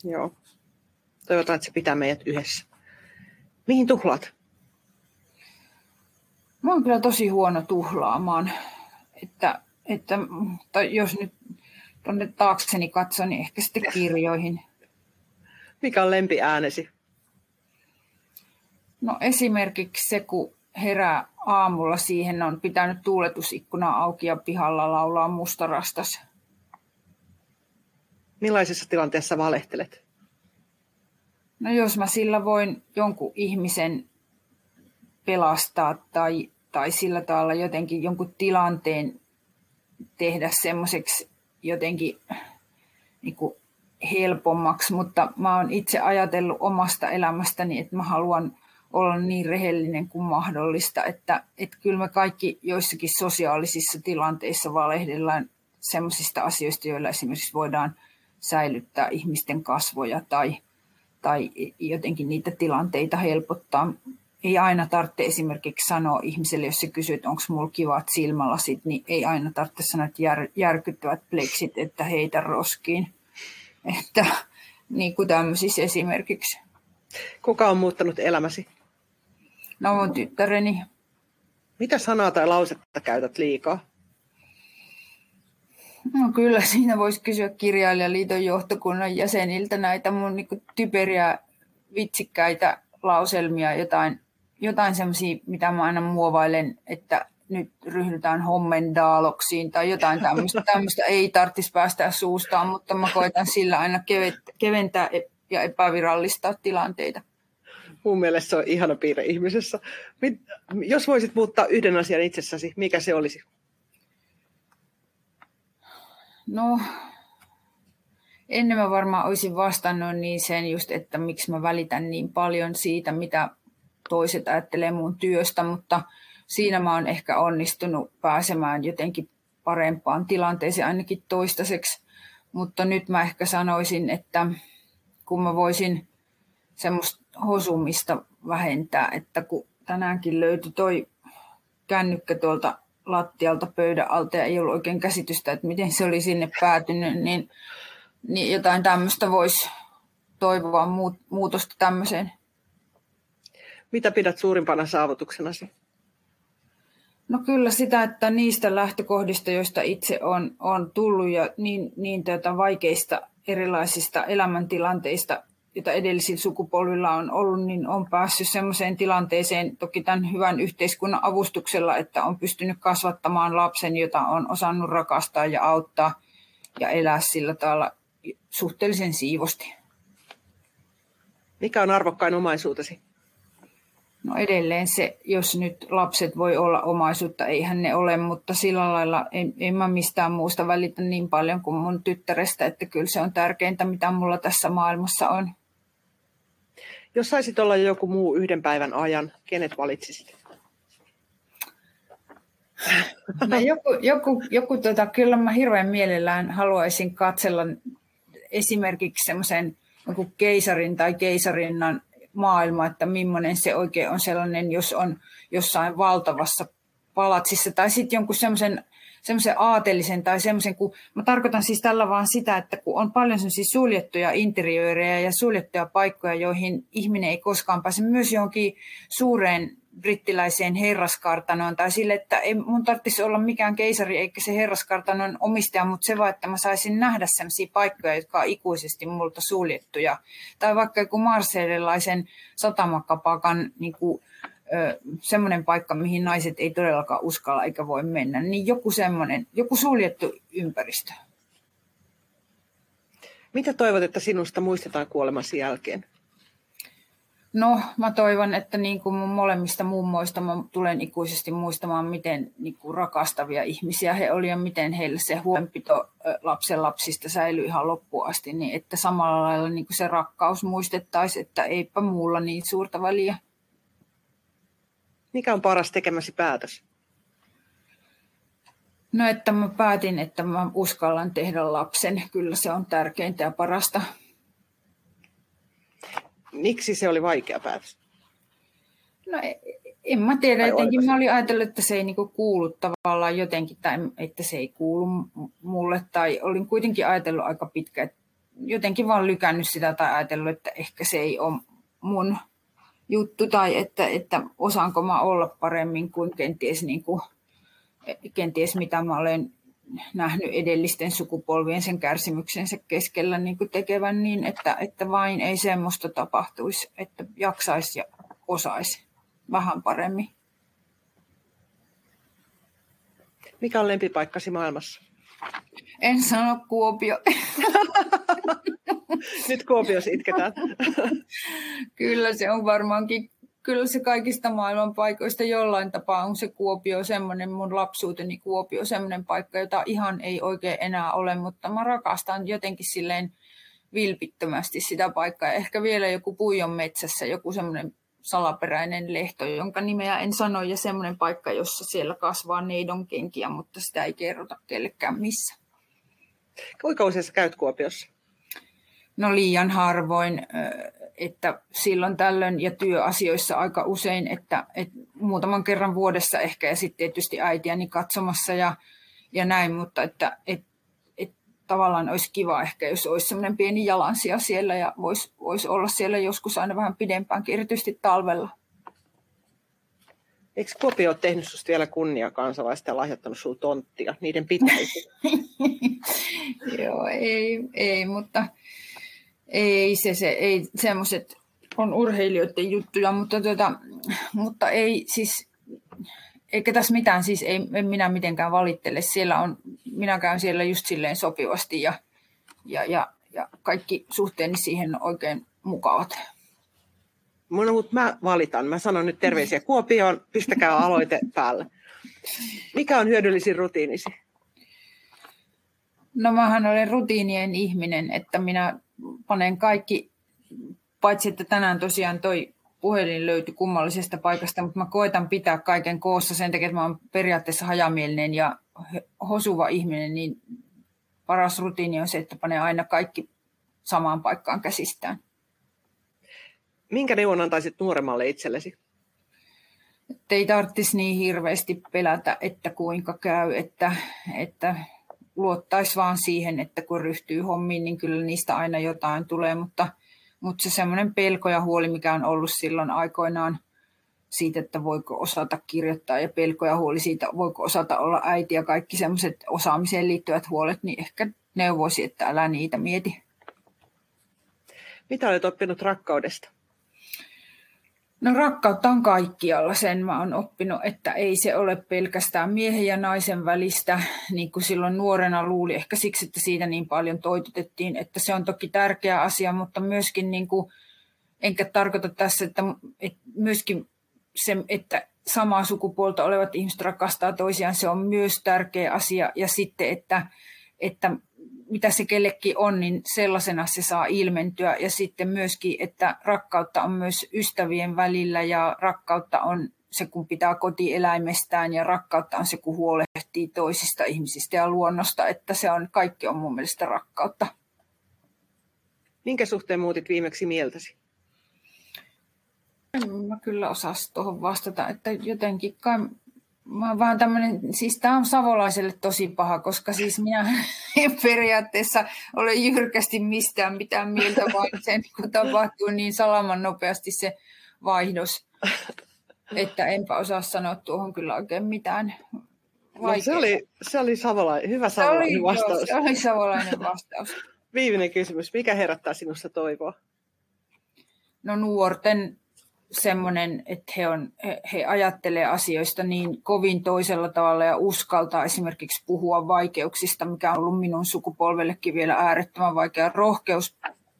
C: Joo. Toivotaan, että se pitää meidät yhdessä. Mihin tuhlaat?
B: Mä oon kyllä tosi huono tuhlaamaan. Että, että, tai jos nyt tuonne taakseni katson, niin ehkä sitten kirjoihin.
C: Mikä on lempiäänesi?
B: No esimerkiksi se, kun herää aamulla siihen, on pitänyt tuuletusikkuna auki ja pihalla laulaa mustarastas.
C: Millaisessa tilanteessa valehtelet?
B: No jos mä sillä voin jonkun ihmisen pelastaa tai, tai sillä tavalla jotenkin jonkun tilanteen tehdä semmoiseksi jotenkin niin kuin helpommaksi, mutta mä oon itse ajatellut omasta elämästäni, että mä haluan olla niin rehellinen kuin mahdollista, että, että kyllä me kaikki joissakin sosiaalisissa tilanteissa valehdellaan sellaisista asioista, joilla esimerkiksi voidaan säilyttää ihmisten kasvoja tai, tai jotenkin niitä tilanteita helpottaa. Ei aina tarvitse esimerkiksi sanoa ihmiselle, jos se kysyy, että onko mulla kivat silmälasit, niin ei aina tarvitse sanoa, että jär, järkyttävät pleksit, että heitä roskiin. Että niin kuin tämmöisissä esimerkiksi.
C: Kuka on muuttanut elämäsi?
B: No mun tyttäreni.
C: Mitä sanaa tai lausetta käytät liikaa?
B: No kyllä siinä voisi kysyä kirjailijaliiton johtokunnan jäseniltä näitä mun niin typeriä vitsikkäitä lauselmia, jotain, jotain semmoisia, mitä mä aina muovailen, että nyt ryhdytään hommendaaloksiin tai jotain tämmöistä. Tämmöistä ei tarvitsisi päästä suustaan, mutta mä koitan sillä aina keventää ja epävirallistaa tilanteita.
C: Mun mielestä se on ihana piirre ihmisessä. Jos voisit muuttaa yhden asian itsessäsi, mikä se olisi?
B: No, ennen mä varmaan olisin vastannut niin sen just, että miksi mä välitän niin paljon siitä, mitä toiset ajattelee mun työstä, mutta siinä mä oon ehkä onnistunut pääsemään jotenkin parempaan tilanteeseen ainakin toistaiseksi. Mutta nyt mä ehkä sanoisin, että kun mä voisin semmoista hosumista vähentää, että kun tänäänkin löytyi toi kännykkä tuolta lattialta pöydän alta ja ei ollut oikein käsitystä, että miten se oli sinne päätynyt, niin, niin jotain tämmöistä voisi toivoa muutosta tämmöiseen.
C: Mitä pidät suurimpana saavutuksenasi?
B: No kyllä sitä, että niistä lähtökohdista, joista itse on, on tullut ja niin, niin tätä vaikeista erilaisista elämäntilanteista jota edellisillä sukupolvilla on ollut, niin on päässyt sellaiseen tilanteeseen, toki tämän hyvän yhteiskunnan avustuksella, että on pystynyt kasvattamaan lapsen, jota on osannut rakastaa ja auttaa ja elää sillä tavalla suhteellisen siivosti.
C: Mikä on arvokkain omaisuutesi?
B: No edelleen se, jos nyt lapset voi olla omaisuutta, eihän ne ole, mutta sillä lailla en, en mä mistään muusta välitä niin paljon kuin mun tyttärestä, että kyllä se on tärkeintä, mitä mulla tässä maailmassa on.
C: Jos saisit olla joku muu yhden päivän ajan, kenet valitsisit?
B: No joku, joku, joku tota, kyllä mä hirveän mielellään haluaisin katsella esimerkiksi semmoisen joku keisarin tai keisarinnan maailma, että millainen se oikein on sellainen, jos on jossain valtavassa palatsissa tai sitten jonkun semmoisen semmoisen aatelisen tai semmoisen, kun mä tarkoitan siis tällä vaan sitä, että kun on paljon semmoisia suljettuja interiöörejä ja suljettuja paikkoja, joihin ihminen ei koskaan pääse myös johonkin suureen brittiläiseen herraskartanoon tai sille, että ei mun tarvitsisi olla mikään keisari eikä se herraskartanon omistaja, mutta se vaan, että mä saisin nähdä sellaisia paikkoja, jotka on ikuisesti multa suljettuja. Tai vaikka joku marseillelaisen satamakapakan niin kuin, semmoinen paikka, mihin naiset ei todellakaan uskalla eikä voi mennä, niin joku semmoinen, joku suljettu ympäristö.
C: Mitä toivot, että sinusta muistetaan kuolemasi jälkeen?
B: No, mä toivon, että niin kuin mun molemmista mummoista mä tulen ikuisesti muistamaan, miten niin kuin rakastavia ihmisiä he olivat ja miten heille se huolenpito lapsen lapsista säilyi ihan loppuun asti, niin että samalla lailla niin kuin se rakkaus muistettaisiin, että eipä muulla niin suurta väliä.
C: Mikä on paras tekemäsi päätös?
B: No, että mä päätin, että mä uskallan tehdä lapsen. Kyllä se on tärkeintä ja parasta.
C: Miksi se oli vaikea päätös?
B: No e, en mä tiedä, jotenkin mä olin ajatellut, että se ei niinku kuulu tavallaan jotenkin, tai että se ei kuulu mulle, tai olin kuitenkin ajatellut aika pitkä, että jotenkin vaan lykännyt sitä tai ajatellut, että ehkä se ei ole mun juttu, tai että, että osaanko mä olla paremmin kuin kenties, niin kuin, kenties mitä mä olen nähnyt edellisten sukupolvien sen kärsimyksensä keskellä niin kuin tekevän niin, että, että vain ei semmoista tapahtuisi, että jaksaisi ja osaisi vähän paremmin.
C: Mikä on lempipaikkasi maailmassa?
B: En sano Kuopio.
C: Nyt Kuopiossa itketään.
B: Kyllä se on varmaankin kyllä se kaikista maailman paikoista jollain tapaa on se Kuopio semmoinen, mun lapsuuteni Kuopio semmoinen paikka, jota ihan ei oikein enää ole, mutta mä rakastan jotenkin silleen vilpittömästi sitä paikkaa. Ehkä vielä joku puijon metsässä, joku semmoinen salaperäinen lehto, jonka nimeä en sano, ja semmoinen paikka, jossa siellä kasvaa neidon kenkiä, mutta sitä ei kerrota kellekään missä.
C: Kuinka usein sä käyt Kuopiossa?
B: No liian harvoin että silloin tällöin ja työasioissa aika usein, että, että muutaman kerran vuodessa ehkä ja sitten tietysti äitiäni katsomassa ja, ja näin, mutta että, että, että tavallaan olisi kiva ehkä, jos olisi semmoinen pieni jalansia siellä ja voisi, voisi olla siellä joskus aina vähän pidempäänkin, erityisesti talvella.
C: Eikö Kuopio ole tehnyt sinusta vielä kunnia kansalaista ja lahjoittanut sinulle tonttia? Niiden pitäisi.
B: Joo, ei, ei, mutta ei se, se ei semmoiset on urheilijoiden juttuja, mutta, tuota, mutta ei siis, eikä tässä mitään, siis ei, en minä mitenkään valittele. Siellä on, minä käyn siellä just silleen sopivasti ja, ja, ja, ja kaikki suhteeni siihen on oikein mukavat.
C: Mun, mutta mä valitan. Mä sanon nyt terveisiä Kuopioon. Pistäkää aloite päälle. Mikä on hyödyllisin rutiinisi?
B: No mähän olen rutiinien ihminen, että minä panen kaikki, paitsi että tänään tosiaan toi puhelin löytyi kummallisesta paikasta, mutta mä koitan pitää kaiken koossa sen takia, että mä oon periaatteessa hajamielinen ja hosuva ihminen, niin paras rutiini on se, että panee aina kaikki samaan paikkaan käsistään.
C: Minkä neuvon antaisit nuoremmalle itsellesi?
B: Että ei tarvitsisi niin hirveästi pelätä, että kuinka käy, että, että luottaisi vaan siihen, että kun ryhtyy hommiin, niin kyllä niistä aina jotain tulee, mutta, mutta se semmoinen pelko ja huoli, mikä on ollut silloin aikoinaan siitä, että voiko osata kirjoittaa ja pelko ja huoli siitä, voiko osata olla äiti ja kaikki semmoiset osaamiseen liittyvät huolet, niin ehkä neuvoisi, että älä niitä mieti.
C: Mitä olet oppinut rakkaudesta?
B: No rakkautta on kaikkialla, sen mä oon oppinut, että ei se ole pelkästään miehen ja naisen välistä, niin kuin silloin nuorena luuli, ehkä siksi, että siitä niin paljon toitotettiin, että se on toki tärkeä asia, mutta myöskin, niin kuin, enkä tarkoita tässä, että, että myöskin se, että samaa sukupuolta olevat ihmiset rakastaa toisiaan, se on myös tärkeä asia, ja sitten, että, että mitä se kellekin on, niin sellaisena se saa ilmentyä. Ja sitten myöskin, että rakkautta on myös ystävien välillä ja rakkautta on se, kun pitää kotieläimestään ja rakkautta on se, kun huolehtii toisista ihmisistä ja luonnosta, että se on, kaikki on mun mielestä rakkautta.
C: Minkä suhteen muutit viimeksi mieltäsi?
B: En mä kyllä osaa tuohon vastata, että jotenkin kai Mä oon vaan tämmönen, siis tämä on savolaiselle tosi paha, koska siis minä en periaatteessa ole jyrkästi mistään mitään mieltä, vaan sen kun tapahtuu niin salaman nopeasti se vaihdos, että enpä osaa sanoa tuohon kyllä oikein mitään.
C: No, se, oli, se oli savolainen, hyvä savolainen
B: se oli,
C: vastaus.
B: Joo, se oli savolainen vastaus.
C: Viimeinen kysymys. Mikä herättää sinussa toivoa?
B: No nuorten semmoinen, että he, on, he, he ajattelee asioista niin kovin toisella tavalla ja uskaltaa esimerkiksi puhua vaikeuksista, mikä on ollut minun sukupolvellekin vielä äärettömän vaikea rohkeus,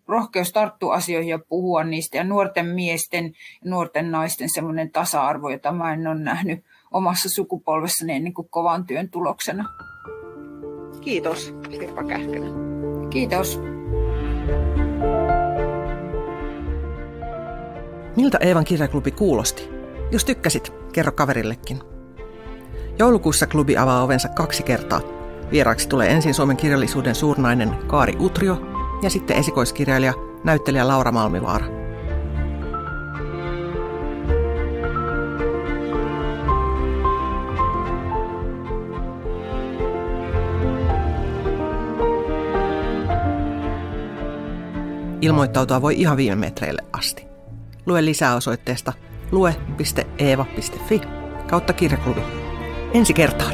B: rohkeus tarttua asioihin ja puhua niistä. Ja nuorten miesten ja nuorten naisten semmoinen tasa-arvo, jota mä en ole nähnyt omassa sukupolvessani ennen kuin kovan työn tuloksena.
C: Kiitos, Sirpa Kähkönen.
B: Kiitos.
A: Miltä Eevan kirjaklubi kuulosti? Jos tykkäsit, kerro kaverillekin. Joulukuussa klubi avaa ovensa kaksi kertaa. Vieraaksi tulee ensin Suomen kirjallisuuden suurnainen Kaari Utrio ja sitten esikoiskirjailija, näyttelijä Laura Malmivaara. Ilmoittautua voi ihan viime metreille asti. Lue lisää osoitteesta lue.eeva.fi kautta kirjaklubi. Ensi kertaan!